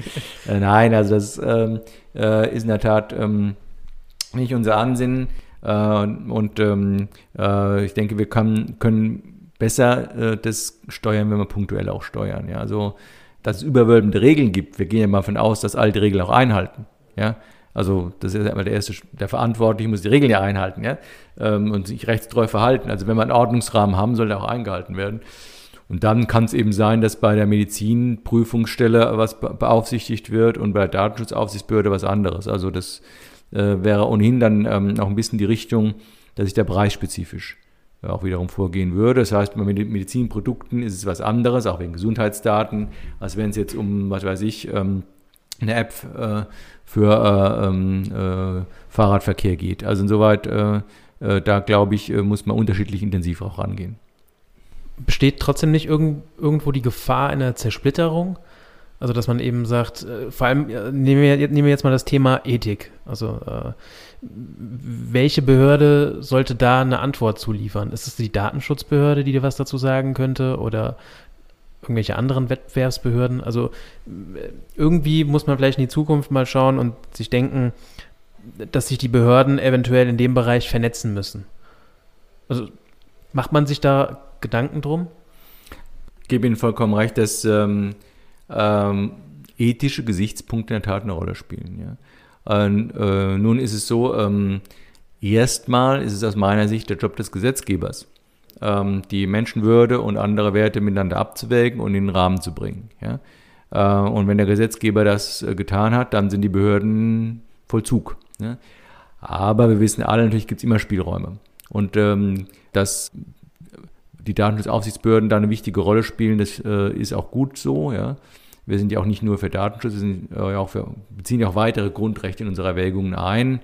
Äh, nein, also das ähm, äh, ist in der Tat ähm, nicht unser Ansinnen. Äh, und ähm, äh, ich denke, wir kann, können besser äh, das steuern, wenn wir punktuell auch steuern. Ja? Also, dass es überwölbende Regeln gibt. Wir gehen ja mal davon aus, dass alle die Regeln auch einhalten. Ja? Also, das ist ja immer der erste, der Verantwortliche muss die Regeln ja einhalten ja? Ähm, und sich rechtstreu verhalten. Also, wenn wir einen Ordnungsrahmen haben, soll der auch eingehalten werden. Und dann kann es eben sein, dass bei der Medizinprüfungsstelle was beaufsichtigt wird und bei der Datenschutzaufsichtsbehörde was anderes. Also das äh, wäre ohnehin dann ähm, auch ein bisschen die Richtung, dass sich der Bereich spezifisch auch wiederum vorgehen würde. Das heißt, bei Medizinprodukten ist es was anderes, auch wegen Gesundheitsdaten, als wenn es jetzt um, was weiß ich, ähm, eine App äh, für äh, ähm, äh, Fahrradverkehr geht. Also insoweit, da glaube ich, muss man unterschiedlich intensiv auch rangehen. Besteht trotzdem nicht irgend, irgendwo die Gefahr einer Zersplitterung? Also, dass man eben sagt, vor allem nehmen wir, nehmen wir jetzt mal das Thema Ethik. Also, welche Behörde sollte da eine Antwort zuliefern? Ist es die Datenschutzbehörde, die dir was dazu sagen könnte oder irgendwelche anderen Wettbewerbsbehörden? Also irgendwie muss man vielleicht in die Zukunft mal schauen und sich denken, dass sich die Behörden eventuell in dem Bereich vernetzen müssen. Also macht man sich da Gedanken drum? Ich gebe Ihnen vollkommen recht, dass ähm, ähm, ethische Gesichtspunkte in der Tat eine Rolle spielen. Ja. Äh, nun ist es so, ähm, erstmal ist es aus meiner Sicht der Job des Gesetzgebers, ähm, die Menschenwürde und andere Werte miteinander abzuwägen und in den Rahmen zu bringen. Ja? Äh, und wenn der Gesetzgeber das äh, getan hat, dann sind die Behörden Vollzug. Ja? Aber wir wissen alle, natürlich gibt es immer Spielräume. Und ähm, dass die Datenschutzaufsichtsbehörden da eine wichtige Rolle spielen, das äh, ist auch gut so. Ja? Wir sind ja auch nicht nur für Datenschutz, wir sind äh, auch für, beziehen ja auch weitere Grundrechte in unsere Erwägungen ein.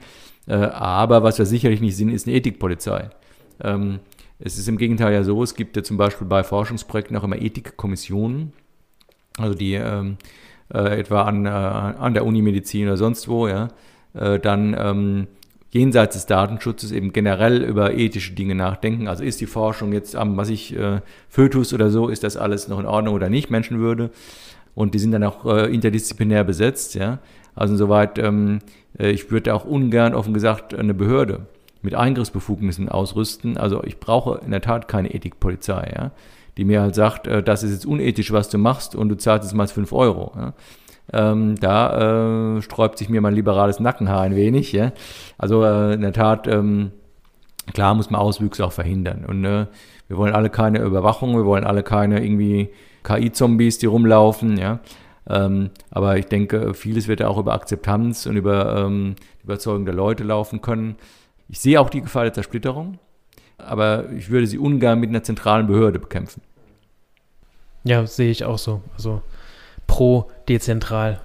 Äh, aber was wir sicherlich nicht sind, ist eine Ethikpolizei. Ähm, es ist im Gegenteil ja so, es gibt ja zum Beispiel bei Forschungsprojekten auch immer Ethikkommissionen, also die ähm, äh, etwa an, äh, an der Unimedizin oder sonst wo, ja, äh, dann ähm, jenseits des Datenschutzes eben generell über ethische Dinge nachdenken. Also ist die Forschung jetzt am, was ich, äh, Fötus oder so, ist das alles noch in Ordnung oder nicht, Menschenwürde? Und die sind dann auch äh, interdisziplinär besetzt, ja. Also insoweit, ähm, äh, ich würde auch ungern, offen gesagt, eine Behörde mit Eingriffsbefugnissen ausrüsten. Also ich brauche in der Tat keine Ethikpolizei, ja, die mir halt sagt, äh, das ist jetzt unethisch, was du machst und du zahlst jetzt mal 5 Euro. Ja. Ähm, da äh, sträubt sich mir mein liberales Nackenhaar ein wenig. Ja? Also äh, in der Tat, ähm, klar muss man Auswüchse auch verhindern. Und äh, wir wollen alle keine Überwachung, wir wollen alle keine irgendwie KI-Zombies, die rumlaufen. Ja? Ähm, aber ich denke, vieles wird auch über Akzeptanz und über ähm, Überzeugung der Leute laufen können. Ich sehe auch die Gefahr der Zersplitterung, aber ich würde sie ungern mit einer zentralen Behörde bekämpfen. Ja, sehe ich auch so. Also pro dezentral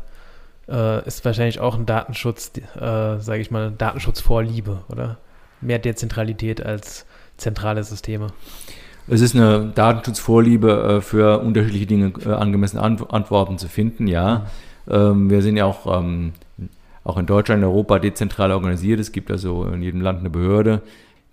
äh, ist wahrscheinlich auch ein Datenschutz, äh, sage ich mal, Datenschutzvorliebe, oder? Mehr Dezentralität als zentrale Systeme. Es ist eine Datenschutzvorliebe äh, für unterschiedliche Dinge äh, angemessene Ant Antworten zu finden, ja. Mhm. Ähm, wir sind ja auch, ähm, auch in Deutschland, in Europa dezentral organisiert. Es gibt also in jedem Land eine Behörde.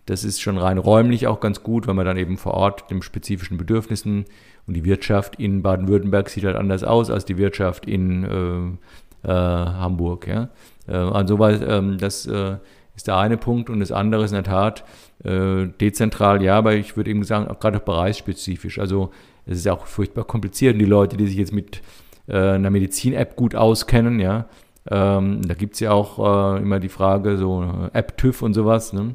Das ist schon rein räumlich auch ganz gut, weil man dann eben vor Ort den spezifischen Bedürfnissen und die Wirtschaft in Baden-Württemberg sieht halt anders aus als die Wirtschaft in äh, äh, Hamburg. Ja? Äh, also ähm, das äh, ist der eine Punkt und das andere ist in der Tat äh, dezentral, ja, aber ich würde eben sagen, auch gerade auch bereichsspezifisch. Also es ist auch furchtbar kompliziert und die Leute, die sich jetzt mit äh, einer Medizin-App gut auskennen, ja, ähm, da gibt es ja auch immer die Frage, so App-TÜV und sowas, ne?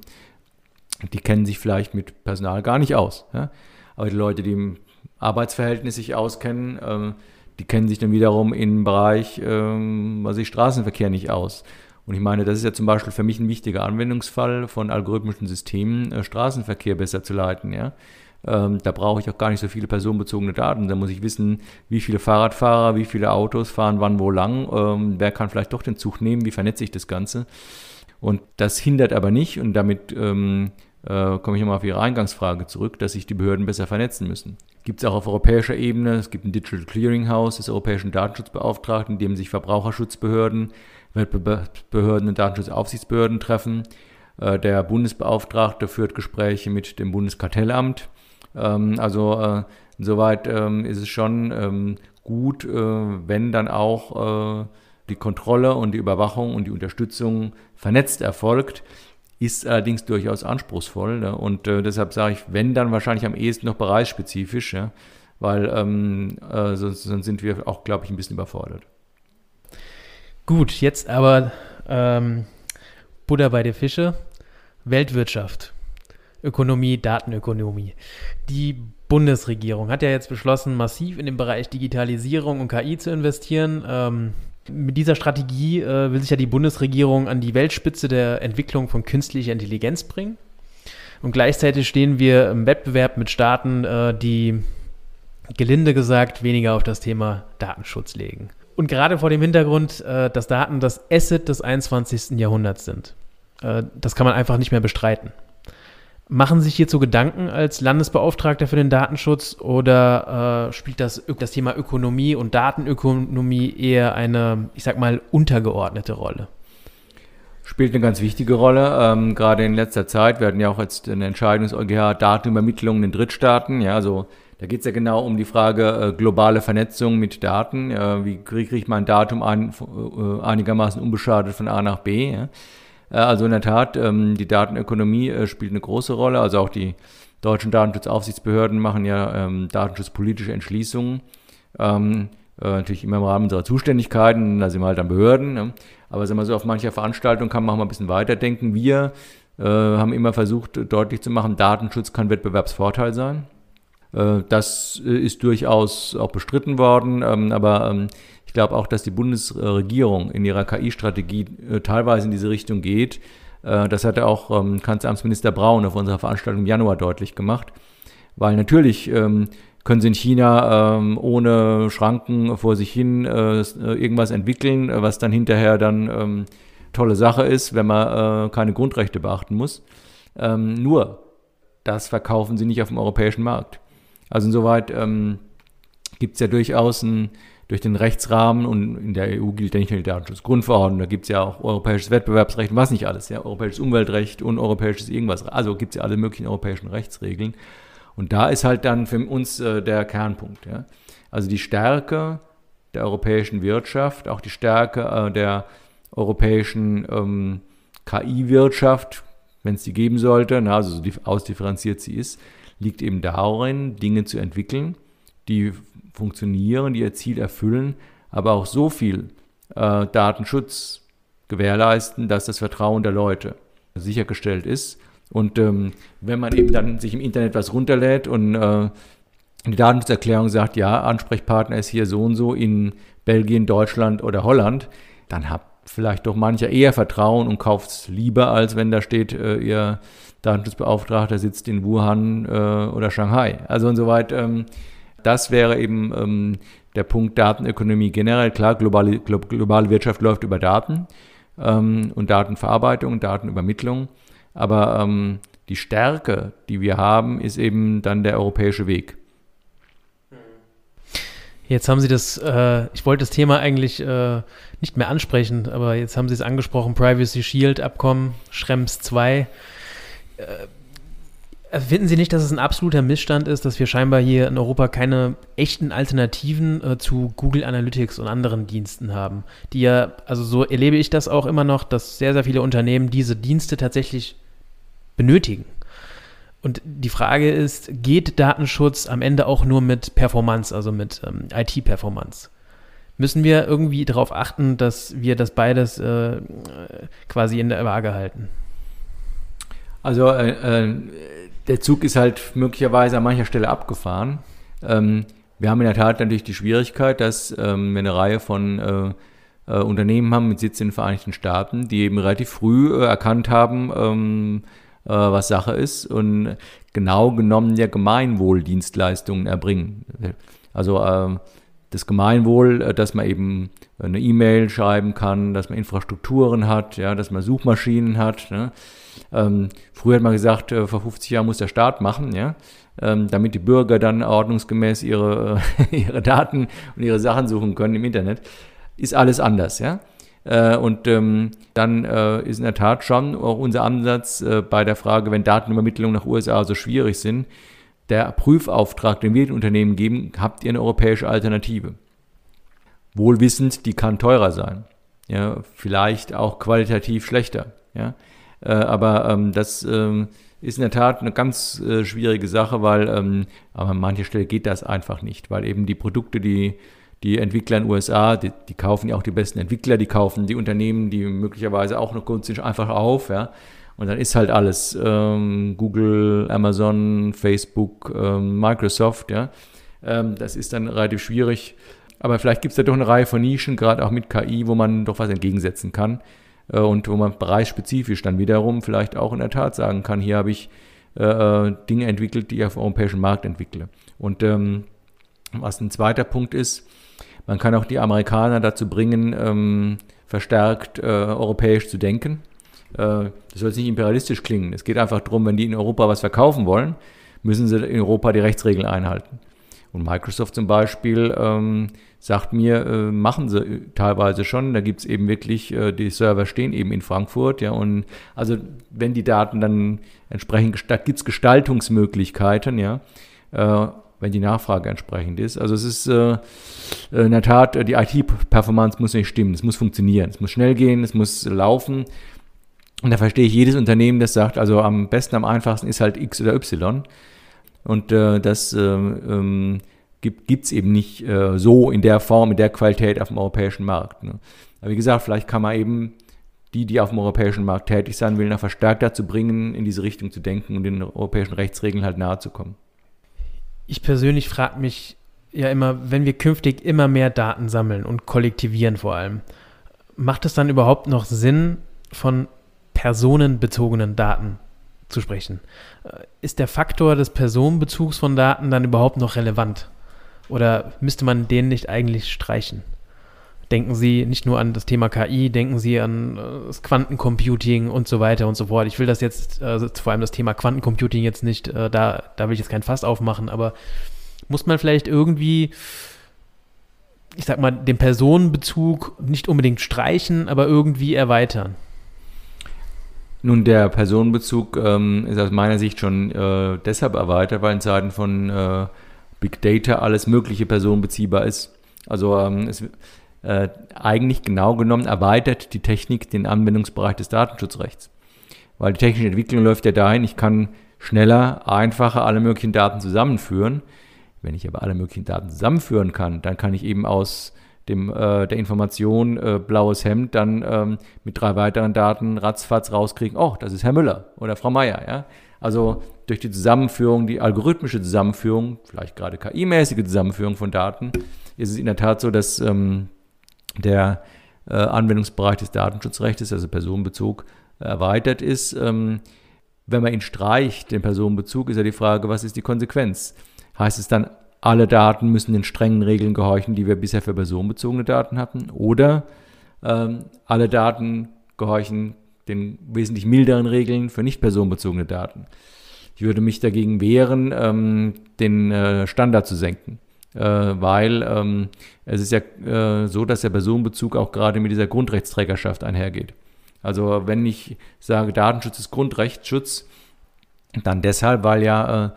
Die kennen sich vielleicht mit Personal gar nicht aus. Ja? Aber die Leute, die im Arbeitsverhältnis sich auskennen, ähm, die kennen sich dann wiederum im Bereich, ähm, was ich, Straßenverkehr nicht aus. Und ich meine, das ist ja zum Beispiel für mich ein wichtiger Anwendungsfall von algorithmischen Systemen, äh, Straßenverkehr besser zu leiten. Ja? Ähm, da brauche ich auch gar nicht so viele personenbezogene Daten. Da muss ich wissen, wie viele Fahrradfahrer, wie viele Autos fahren wann wo lang, ähm, wer kann vielleicht doch den Zug nehmen, wie vernetze ich das Ganze. Und das hindert aber nicht, und damit ähm, äh, komme ich nochmal auf Ihre Eingangsfrage zurück, dass sich die Behörden besser vernetzen müssen. Gibt es auch auf europäischer Ebene, es gibt ein Digital Clearinghouse des Europäischen Datenschutzbeauftragten, in dem sich Verbraucherschutzbehörden, Wettbewerbsbehörden und Datenschutzaufsichtsbehörden treffen. Äh, der Bundesbeauftragte führt Gespräche mit dem Bundeskartellamt. Ähm, also äh, insoweit ähm, ist es schon ähm, gut, äh, wenn dann auch äh, die Kontrolle und die Überwachung und die Unterstützung vernetzt erfolgt ist allerdings durchaus anspruchsvoll. Ne? Und äh, deshalb sage ich, wenn, dann wahrscheinlich am ehesten noch bereichsspezifisch, ja? weil ähm, äh, sonst, sonst, sind wir auch, glaube ich, ein bisschen überfordert. Gut, jetzt aber ähm, Buddha bei der Fische, Weltwirtschaft, Ökonomie, Datenökonomie. Die Bundesregierung hat ja jetzt beschlossen, massiv in den Bereich Digitalisierung und KI zu investieren. Ähm, mit dieser Strategie äh, will sich ja die Bundesregierung an die Weltspitze der Entwicklung von künstlicher Intelligenz bringen. Und gleichzeitig stehen wir im Wettbewerb mit Staaten, äh, die gelinde gesagt weniger auf das Thema Datenschutz legen. Und gerade vor dem Hintergrund, äh, dass Daten das Asset des 21. Jahrhunderts sind. Äh, das kann man einfach nicht mehr bestreiten. Machen Sie sich hierzu Gedanken als Landesbeauftragter für den Datenschutz oder äh, spielt das, das Thema Ökonomie und Datenökonomie eher eine, ich sag mal, untergeordnete Rolle? Spielt eine ganz wichtige Rolle, ähm, gerade in letzter Zeit. Wir hatten ja auch jetzt eine Entscheidung des EuGH Datenübermittlung in Drittstaaten. Ja, also da geht es ja genau um die Frage äh, globale Vernetzung mit Daten. Äh, wie kriege ich mein Datum äh, einigermaßen unbeschadet von A nach B? Ja? Äh, also in der Tat, ähm, die Datenökonomie äh, spielt eine große Rolle. Also auch die deutschen Datenschutzaufsichtsbehörden machen ja ähm, datenschutzpolitische Entschließungen. Ähm, äh, natürlich immer im Rahmen unserer Zuständigkeiten, da sind wir halt an Behörden. Ne? Aber sagen wir so, auf mancher Veranstaltung kann man auch mal ein bisschen weiterdenken. Wir haben immer versucht, deutlich zu machen, Datenschutz kann Wettbewerbsvorteil sein. Das ist durchaus auch bestritten worden, aber ich glaube auch, dass die Bundesregierung in ihrer KI-Strategie äh, teilweise in diese Richtung geht. Äh, das hatte auch ähm, Kanzleramtsminister Braun auf unserer Veranstaltung im Januar deutlich gemacht. Weil natürlich ähm, können sie in China ähm, ohne Schranken vor sich hin äh, irgendwas entwickeln, was dann hinterher dann tolle Sache ist, wenn man keine Grundrechte beachten muss. Nur, das verkaufen sie nicht auf dem europäischen Markt. Also insoweit gibt es ja durchaus ein durch den Rechtsrahmen und in der EU gilt ja nicht nur die Datenschutzgrundverordnung, da gibt es ja auch europäisches Wettbewerbsrecht und was nicht alles, ja, europäisches Umweltrecht und europäisches irgendwas, also gibt es ja alle möglichen europäischen Rechtsregeln. Und da ist halt dann für uns äh, der Kernpunkt. Ja. Also die Stärke der europäischen Wirtschaft, auch die Stärke äh, der europäischen ähm, KI-Wirtschaft, wenn es die geben sollte, na, also so ausdifferenziert sie ist, liegt eben darin, Dinge zu entwickeln, die funktionieren, die ihr Ziel erfüllen, aber auch so viel äh, Datenschutz gewährleisten, dass das Vertrauen der Leute sichergestellt ist. Und ähm, wenn man eben dann sich im Internet was runterlädt und äh, die Datenschutzerklärung sagt, ja, Ansprechpartner ist hier so und so in Belgien, Deutschland oder Holland, dann hat vielleicht doch mancher eher Vertrauen und kauft es lieber, als wenn da steht, äh, ihr Datenschutzbeauftragter sitzt in Wuhan äh, oder Shanghai. Also insoweit ähm, das wäre eben ähm, der Punkt Datenökonomie generell. Klar, globale, globale Wirtschaft läuft über Daten ähm, und Datenverarbeitung Datenübermittlung. Aber ähm, die Stärke, die wir haben, ist eben dann der europäische Weg. Jetzt haben Sie das, äh, ich wollte das Thema eigentlich äh, nicht mehr ansprechen, aber jetzt haben Sie es angesprochen, Privacy Shield Abkommen, Schrems 2. Äh, Finden Sie nicht, dass es ein absoluter Missstand ist, dass wir scheinbar hier in Europa keine echten Alternativen äh, zu Google Analytics und anderen Diensten haben, die ja, also so erlebe ich das auch immer noch, dass sehr, sehr viele Unternehmen diese Dienste tatsächlich benötigen. Und die Frage ist, geht Datenschutz am Ende auch nur mit Performance, also mit ähm, IT-Performance? Müssen wir irgendwie darauf achten, dass wir das beides äh, quasi in der Waage halten? Also äh, äh der Zug ist halt möglicherweise an mancher Stelle abgefahren. Ähm, wir haben in der Tat natürlich die Schwierigkeit, dass ähm, wir eine Reihe von äh, äh, Unternehmen haben mit Sitz in den Vereinigten Staaten, die eben relativ früh äh, erkannt haben, ähm, äh, was Sache ist und genau genommen ja Gemeinwohldienstleistungen erbringen. Also ähm, das Gemeinwohl, äh, dass man eben eine E-Mail schreiben kann, dass man Infrastrukturen hat, ja, dass man Suchmaschinen hat. Ne? Ähm, früher hat man gesagt, äh, vor 50 Jahren muss der Staat machen, ja, ähm, damit die Bürger dann ordnungsgemäß ihre, äh, ihre Daten und ihre Sachen suchen können im Internet. Ist alles anders, ja. Äh, und ähm, dann äh, ist in der Tat schon auch unser Ansatz äh, bei der Frage, wenn Datenübermittlungen nach USA so schwierig sind, der Prüfauftrag, den wir den Unternehmen geben, habt ihr eine europäische Alternative. Wohlwissend, die kann teurer sein. Ja, vielleicht auch qualitativ schlechter. Ja. Äh, aber ähm, das ähm, ist in der Tat eine ganz äh, schwierige Sache, weil ähm, an mancher Stelle geht das einfach nicht, weil eben die Produkte, die die Entwickler in den USA, die, die, kaufen ja auch die besten Entwickler, die kaufen die Unternehmen, die möglicherweise auch noch günstig einfach auf, ja. Und dann ist halt alles ähm, Google, Amazon, Facebook, ähm, Microsoft, ja. Ähm, das ist dann relativ schwierig. Aber vielleicht gibt es da doch eine Reihe von Nischen, gerade auch mit KI, wo man doch was entgegensetzen kann. Äh, und wo man bereichsspezifisch dann wiederum vielleicht auch in der Tat sagen kann, hier habe ich äh, äh, Dinge entwickelt, die ich auf dem europäischen Markt entwickle. Und ähm, was ein zweiter Punkt ist, man kann auch die Amerikaner dazu bringen, ähm, verstärkt äh, europäisch zu denken. Äh, das soll jetzt nicht imperialistisch klingen. Es geht einfach darum, wenn die in Europa was verkaufen wollen, müssen sie in Europa die Rechtsregeln einhalten. Und Microsoft zum Beispiel ähm, sagt mir, äh, machen sie äh, teilweise schon. Da gibt es eben wirklich, äh, die Server stehen eben in Frankfurt, ja, und also wenn die Daten dann entsprechend, da gibt es Gestaltungsmöglichkeiten, ja, äh, wenn die Nachfrage entsprechend ist. Also es ist äh, in der Tat, die IT-Performance muss nicht stimmen, es muss funktionieren, es muss schnell gehen, es muss laufen. Und da verstehe ich jedes Unternehmen, das sagt, also am besten, am einfachsten ist halt X oder Y. Und äh, das ähm, ähm gibt es eben nicht äh, so in der Form, in der Qualität auf dem europäischen Markt. Ne? Aber wie gesagt, vielleicht kann man eben die, die auf dem europäischen Markt tätig sein will, noch verstärkt dazu bringen, in diese Richtung zu denken und den europäischen Rechtsregeln halt nahe zu kommen. Ich persönlich frage mich ja immer, wenn wir künftig immer mehr Daten sammeln und kollektivieren vor allem, macht es dann überhaupt noch Sinn, von personenbezogenen Daten zu sprechen? Äh, ist der Faktor des Personenbezugs von Daten dann überhaupt noch relevant? Oder müsste man den nicht eigentlich streichen? Denken Sie nicht nur an das Thema KI, denken Sie an äh, das Quantencomputing und so weiter und so fort. Ich will das jetzt, also vor allem das Thema Quantencomputing jetzt nicht, äh, da, da will ich jetzt kein Fass aufmachen, aber muss man vielleicht irgendwie ich sag mal, den Personenbezug nicht unbedingt streichen, aber irgendwie erweitern? Nun, der Personenbezug ähm, ist aus meiner Sicht schon äh, deshalb erweitert, weil in Zeiten von äh, Big Data alles mögliche personenbeziehbar ist. Also ähm, es, äh, eigentlich genau genommen erweitert die Technik den Anwendungsbereich des Datenschutzrechts. Weil die technische Entwicklung läuft ja dahin, ich kann schneller, einfacher alle möglichen Daten zusammenführen. Wenn ich aber alle möglichen Daten zusammenführen kann, dann kann ich eben aus dem, äh, der Information äh, blaues Hemd dann ähm, mit drei weiteren Daten ratzfatz rauskriegen, oh, das ist Herr Müller oder Frau Meier. Ja? Also durch die Zusammenführung, die algorithmische Zusammenführung, vielleicht gerade KI-mäßige Zusammenführung von Daten, ist es in der Tat so, dass ähm, der äh, Anwendungsbereich des Datenschutzrechts, also Personenbezug, erweitert ist. Ähm, wenn man ihn streicht, den Personenbezug, ist ja die Frage, was ist die Konsequenz? Heißt es dann, alle Daten müssen den strengen Regeln gehorchen, die wir bisher für personenbezogene Daten hatten? Oder ähm, alle Daten gehorchen den wesentlich milderen Regeln für nicht personenbezogene Daten? Ich würde mich dagegen wehren, ähm, den äh, Standard zu senken. Äh, weil ähm, es ist ja äh, so, dass der Personenbezug auch gerade mit dieser Grundrechtsträgerschaft einhergeht. Also wenn ich sage, Datenschutz ist Grundrechtsschutz, dann deshalb, weil ja äh,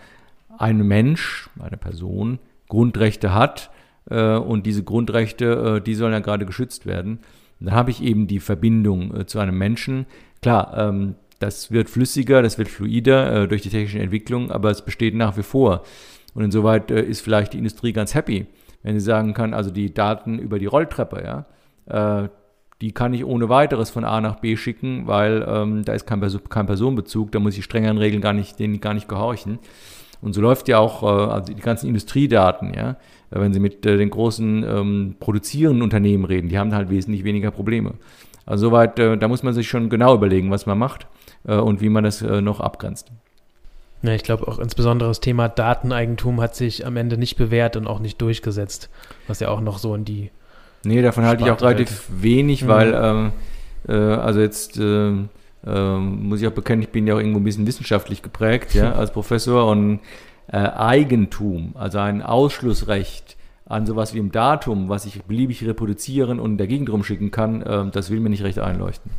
ein Mensch, eine Person Grundrechte hat äh, und diese Grundrechte, äh, die sollen ja gerade geschützt werden. dann habe ich eben die Verbindung zu einem Menschen. Klar, ähm, das wird flüssiger, das wird fluider durch die technische Entwicklung, aber es besteht nach wie vor. Und insoweit äh, ist vielleicht die Industrie ganz happy, wenn sie sagen kann, also die Daten über die Rolltreppe, ja, äh, die kann ich ohne weiteres von A nach B schicken, weil ähm, da ist kein, kein, Personenbezug, da muss ich strengeren Regeln gar nicht, denen gar nicht gehorchen. Und so läuft ja auch äh, also die ganzen Industriedaten, ja, wenn Sie mit äh, den großen ähm, produzierenden Unternehmen reden, die haben halt wesentlich weniger Probleme. Also soweit, äh, da muss man sich schon genau überlegen, was man macht äh, und wie man das äh, noch abgrenzt. Ja, ich glaube auch insbesondere das Thema Dateneigentum hat sich am Ende nicht bewährt und auch nicht durchgesetzt, was ja auch noch so in die. Nee, davon halte ich auch relativ wenig, mhm. weil, ähm, äh, also jetzt äh, äh, muss ich auch bekennen, ich bin ja auch irgendwo ein bisschen wissenschaftlich geprägt, ja, als Professor und äh, Eigentum, also ein Ausschlussrecht an sowas wie im Datum, was ich beliebig reproduzieren und dagegen drum schicken kann, äh, das will mir nicht recht einleuchten.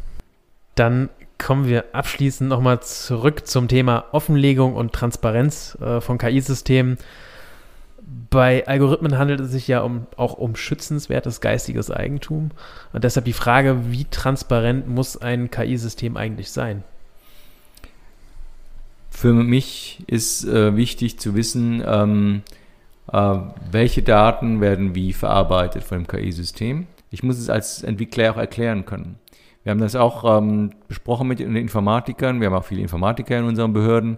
Dann kommen wir abschließend nochmal zurück zum Thema Offenlegung und Transparenz äh, von KI-Systemen. Bei Algorithmen handelt es sich ja um, auch um schützenswertes geistiges Eigentum. Und deshalb die Frage, wie transparent muss ein KI-System eigentlich sein? Für mich ist äh, wichtig zu wissen, ähm, äh, welche Daten werden wie verarbeitet von dem KI-System. Ich muss es als Entwickler auch erklären können. Wir haben das auch ähm, besprochen mit den Informatikern. Wir haben auch viele Informatiker in unseren Behörden,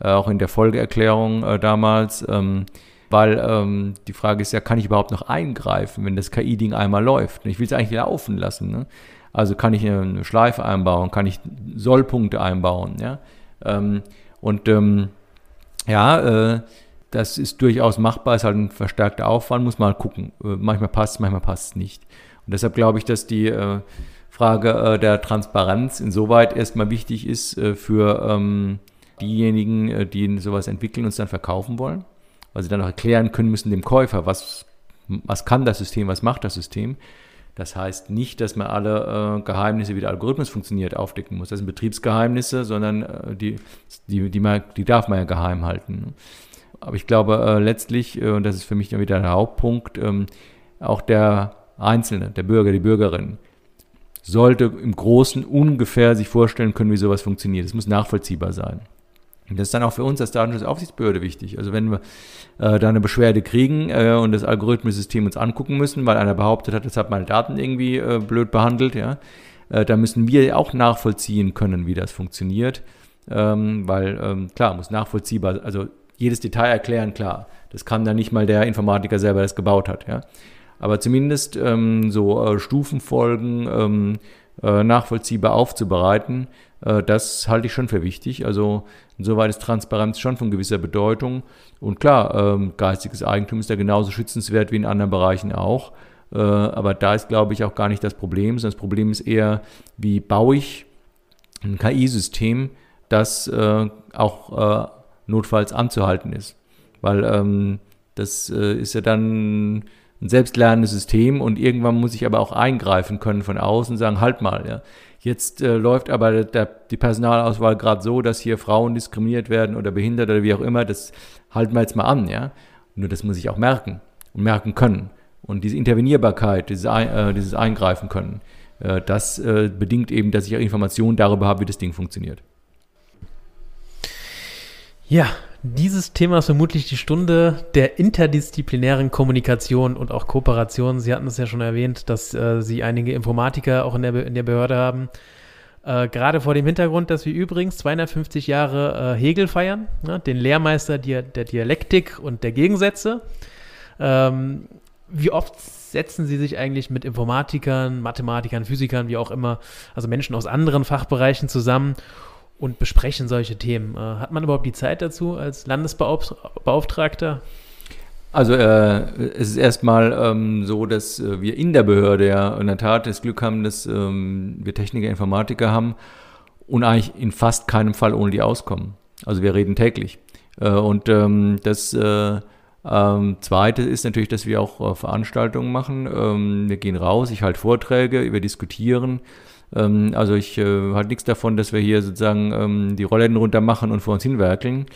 äh, auch in der Folgeerklärung äh, damals. Ähm, weil ähm, die Frage ist ja, kann ich überhaupt noch eingreifen, wenn das KI-Ding einmal läuft? Ich will es eigentlich laufen lassen. Ne? Also kann ich eine Schleife einbauen, kann ich Sollpunkte einbauen. Ja? Ähm, und ähm, ja, äh, das ist durchaus machbar, ist halt ein verstärkter Aufwand, muss man mal gucken. Äh, manchmal passt es, manchmal passt es nicht. Und deshalb glaube ich, dass die äh, Frage äh, der Transparenz insoweit erstmal wichtig ist äh, für ähm, diejenigen, äh, die sowas entwickeln und es dann verkaufen wollen, weil sie dann auch erklären können müssen dem Käufer, was, was kann das System, was macht das System. Das heißt nicht, dass man alle äh, Geheimnisse, wie der Algorithmus funktioniert, aufdecken muss. Das sind Betriebsgeheimnisse, sondern äh, die, die, die, man, die darf man ja geheim halten. Aber ich glaube äh, letztlich, und das ist für mich dann wieder der Hauptpunkt, ähm, auch der Einzelne, der Bürger, die Bürgerin, sollte im Großen ungefähr sich vorstellen können, wie sowas funktioniert. Es muss nachvollziehbar sein. Und das ist dann auch für uns als Datenschutzaufsichtsbehörde wichtig. Also wenn wir äh, da eine Beschwerde kriegen äh, und das Algorithmensystem uns angucken müssen, weil einer behauptet hat, das hat meine Daten irgendwie äh, blöd behandelt, ja, äh, da müssen wir auch nachvollziehen können, wie das funktioniert. Ähm, weil, ähm, klar, muss nachvollziehbar, also jedes Detail erklären, klar. Das kann dann nicht mal der Informatiker selber, das gebaut hat, ja. Aber zumindest ähm, so äh, Stufenfolgen ähm, äh, nachvollziehbar aufzubereiten, äh, das halte ich schon für wichtig. Also insoweit ist Transparenz schon von gewisser Bedeutung. Und klar, ähm, geistiges Eigentum ist ja genauso schützenswert wie in anderen Bereichen auch. Äh, aber da ist, glaube ich, auch gar nicht das Problem, sondern das Problem ist eher, wie baue ich ein KI-System, das äh, auch äh, notfalls anzuhalten ist. Weil ähm, das ist ja dann ein selbstlernendes System und irgendwann muss ich aber auch eingreifen können von außen und sagen, halt mal, ja. Jetzt äh, läuft aber der, die Personalauswahl gerade so, dass hier Frauen diskriminiert werden oder behindert oder wie auch immer. Das halten wir jetzt mal an, ja. Nur das muss ich auch merken und merken können. Und diese Intervenierbarkeit, dieses, äh, dieses Eingreifen können, äh, das äh, bedingt eben, dass ich auch Informationen darüber habe, wie das Ding funktioniert. Ja, dieses Thema ist vermutlich die Stunde der interdisziplinären Kommunikation und auch Kooperation. Sie hatten es ja schon erwähnt, dass äh, Sie einige Informatiker auch in der, in der Behörde haben. Äh, gerade vor dem Hintergrund, dass wir übrigens 250 Jahre äh, Hegel feiern, ne, den Lehrmeister der, der, Dialektik und der Gegensätze. Ähm, wie oft setzen Sie sich eigentlich mit Informatikern, Mathematikern, Physikern, wie auch immer, also Menschen aus anderen Fachbereichen zusammen und besprechen solche Themen. Äh, hat man überhaupt die Zeit dazu als Landesbeauftragter? Also äh, es ist erstmal ähm, so, dass äh, wir in der Behörde ja in der Tat das Glück haben, dass ähm, wir Techniker, Informatiker haben und eigentlich in fast keinem Fall ohne die auskommen. Also wir reden täglich. Äh, und ähm, das äh, ähm, Zweite ist natürlich, dass wir auch äh, Veranstaltungen machen. Ähm, wir gehen raus, ich halte Vorträge, wir diskutieren. Ähm, also ich äh, halte nichts davon, dass wir hier sozusagen ähm, die Rollläden runter machen und vor uns hinwerkeln,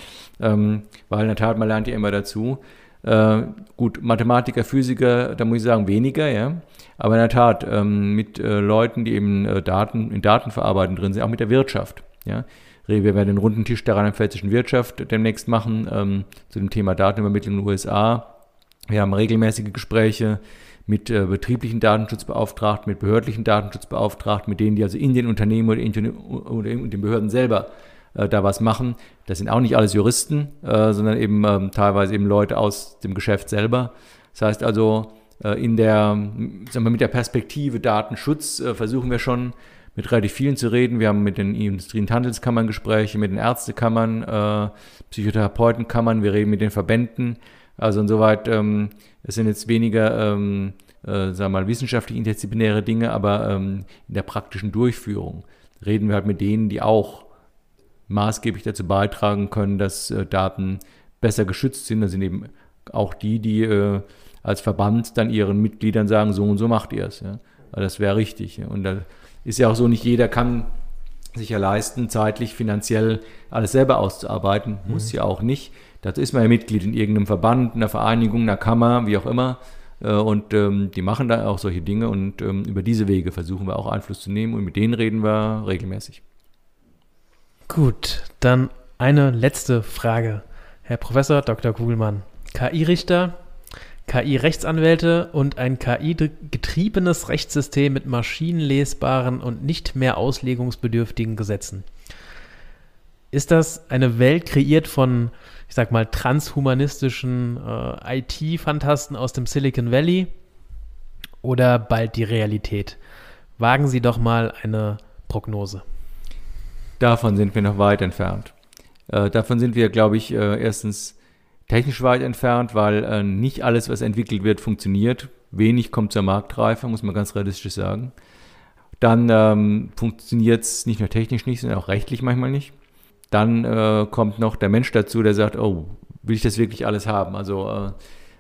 ähm, weil in der Tat, man lernt ja immer dazu. Äh, gut, Mathematiker, Physiker, da muss ich sagen, weniger, ja. Aber in der Tat, ähm, mit äh, Leuten, die eben äh, Daten, in Datenverarbeitung drin sind, auch mit der Wirtschaft, ja. Wir werden den runden Tisch der rheinland-pfälzischen Wirtschaft demnächst machen ähm, zu dem Thema Datenübermittlung in den USA. Wir haben regelmäßige Gespräche mit äh, betrieblichen Datenschutzbeauftragten, mit behördlichen Datenschutzbeauftragten, mit denen, die also in den Unternehmen oder in, oder in den Behörden selber äh, da was machen. Das sind auch nicht alles Juristen, äh, sondern eben ähm, teilweise eben Leute aus dem Geschäft selber. Das heißt also, äh, in der, sagen wir, mit der Perspektive Datenschutz äh, versuchen wir schon mit relativ vielen zu reden. Wir haben mit den Industrie- und Handelskammern Gespräche, mit den Ärztekammern, äh, Psychotherapeutenkammern, wir reden mit den Verbänden. Also insoweit, ähm, es sind jetzt weniger, ähm, äh, sagen wir mal, wissenschaftlich interdisziplinäre Dinge, aber ähm, in der praktischen Durchführung reden wir halt mit denen, die auch maßgeblich dazu beitragen können, dass äh, Daten besser geschützt sind. Das sind eben auch die, die äh, als Verband dann ihren Mitgliedern sagen, so und so macht ihr es. Ja. Also das wäre richtig. Ja. Und da ist ja auch so, nicht jeder kann sich ja leisten, zeitlich, finanziell alles selber auszuarbeiten. Muss mhm. ja auch nicht. Dazu ist man ja Mitglied in irgendeinem Verband, einer Vereinigung, einer Kammer, wie auch immer. Äh, und ähm, die machen da auch solche Dinge und ähm, über diese Wege versuchen wir auch Einfluss zu nehmen und mit denen reden wir regelmäßig. Gut, dann eine letzte Frage. Herr Professor Dr. Kugelmann, KI-Richter, KI-Rechtsanwälte und ein KI-getriebenes Rechtssystem mit maschinenlesbaren und nicht mehr auslegungsbedürftigen Gesetzen. Ist das eine Welt kreiert von ich sag mal, transhumanistischen äh, IT-Fantasten aus dem Silicon Valley oder bald die Realität? Wagen Sie doch mal eine Prognose. Davon sind wir noch weit entfernt. Äh, davon sind wir, glaube ich, äh, erstens technisch weit entfernt, weil äh, nicht alles, was entwickelt wird, funktioniert. Wenig kommt zur Marktreife, muss man ganz realistisch sagen. Dann ähm, funktioniert es nicht nur technisch nicht, sondern auch rechtlich manchmal nicht. Dann äh, kommt noch der Mensch dazu, der sagt, oh, will ich das wirklich alles haben? Also äh,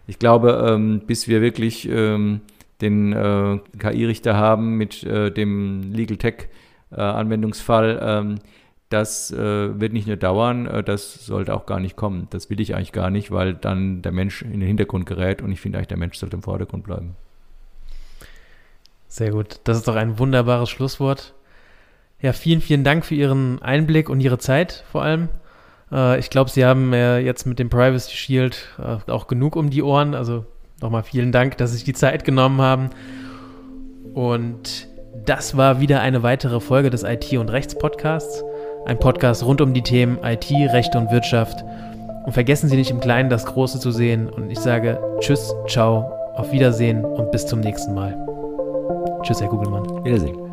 ich glaube, ähm, bis wir wirklich ähm, den äh, KI-Richter haben mit äh, dem Legal Tech äh, ähm, das äh, wird nicht nur dauern, das sollte auch gar nicht kommen. Das will ich eigentlich gar nicht, weil dann der Mensch in den Hintergrund gerät und ich finde eigentlich, der Mensch sollte im Vordergrund bleiben. Sehr gut. Das ist doch ein wunderbares Schlusswort. Ja, vielen, vielen Dank für Ihren Einblick und Ihre Zeit vor allem. Äh, ich glaube, Sie haben äh, jetzt mit dem Privacy Shield äh, auch genug um die Ohren. Also nochmal vielen Dank, dass Sie sich die Zeit genommen haben. Und das war wieder eine weitere Folge des IT- und Rechts-Podcasts. Ein Podcast rund um die Themen IT, Rechte und Wirtschaft. Und vergessen Sie nicht im Kleinen das Große zu sehen. Und ich sage Tschüss, ciao, auf Wiedersehen und bis zum nächsten Mal. Tschüss, Herr Kugelmann. Wiedersehen.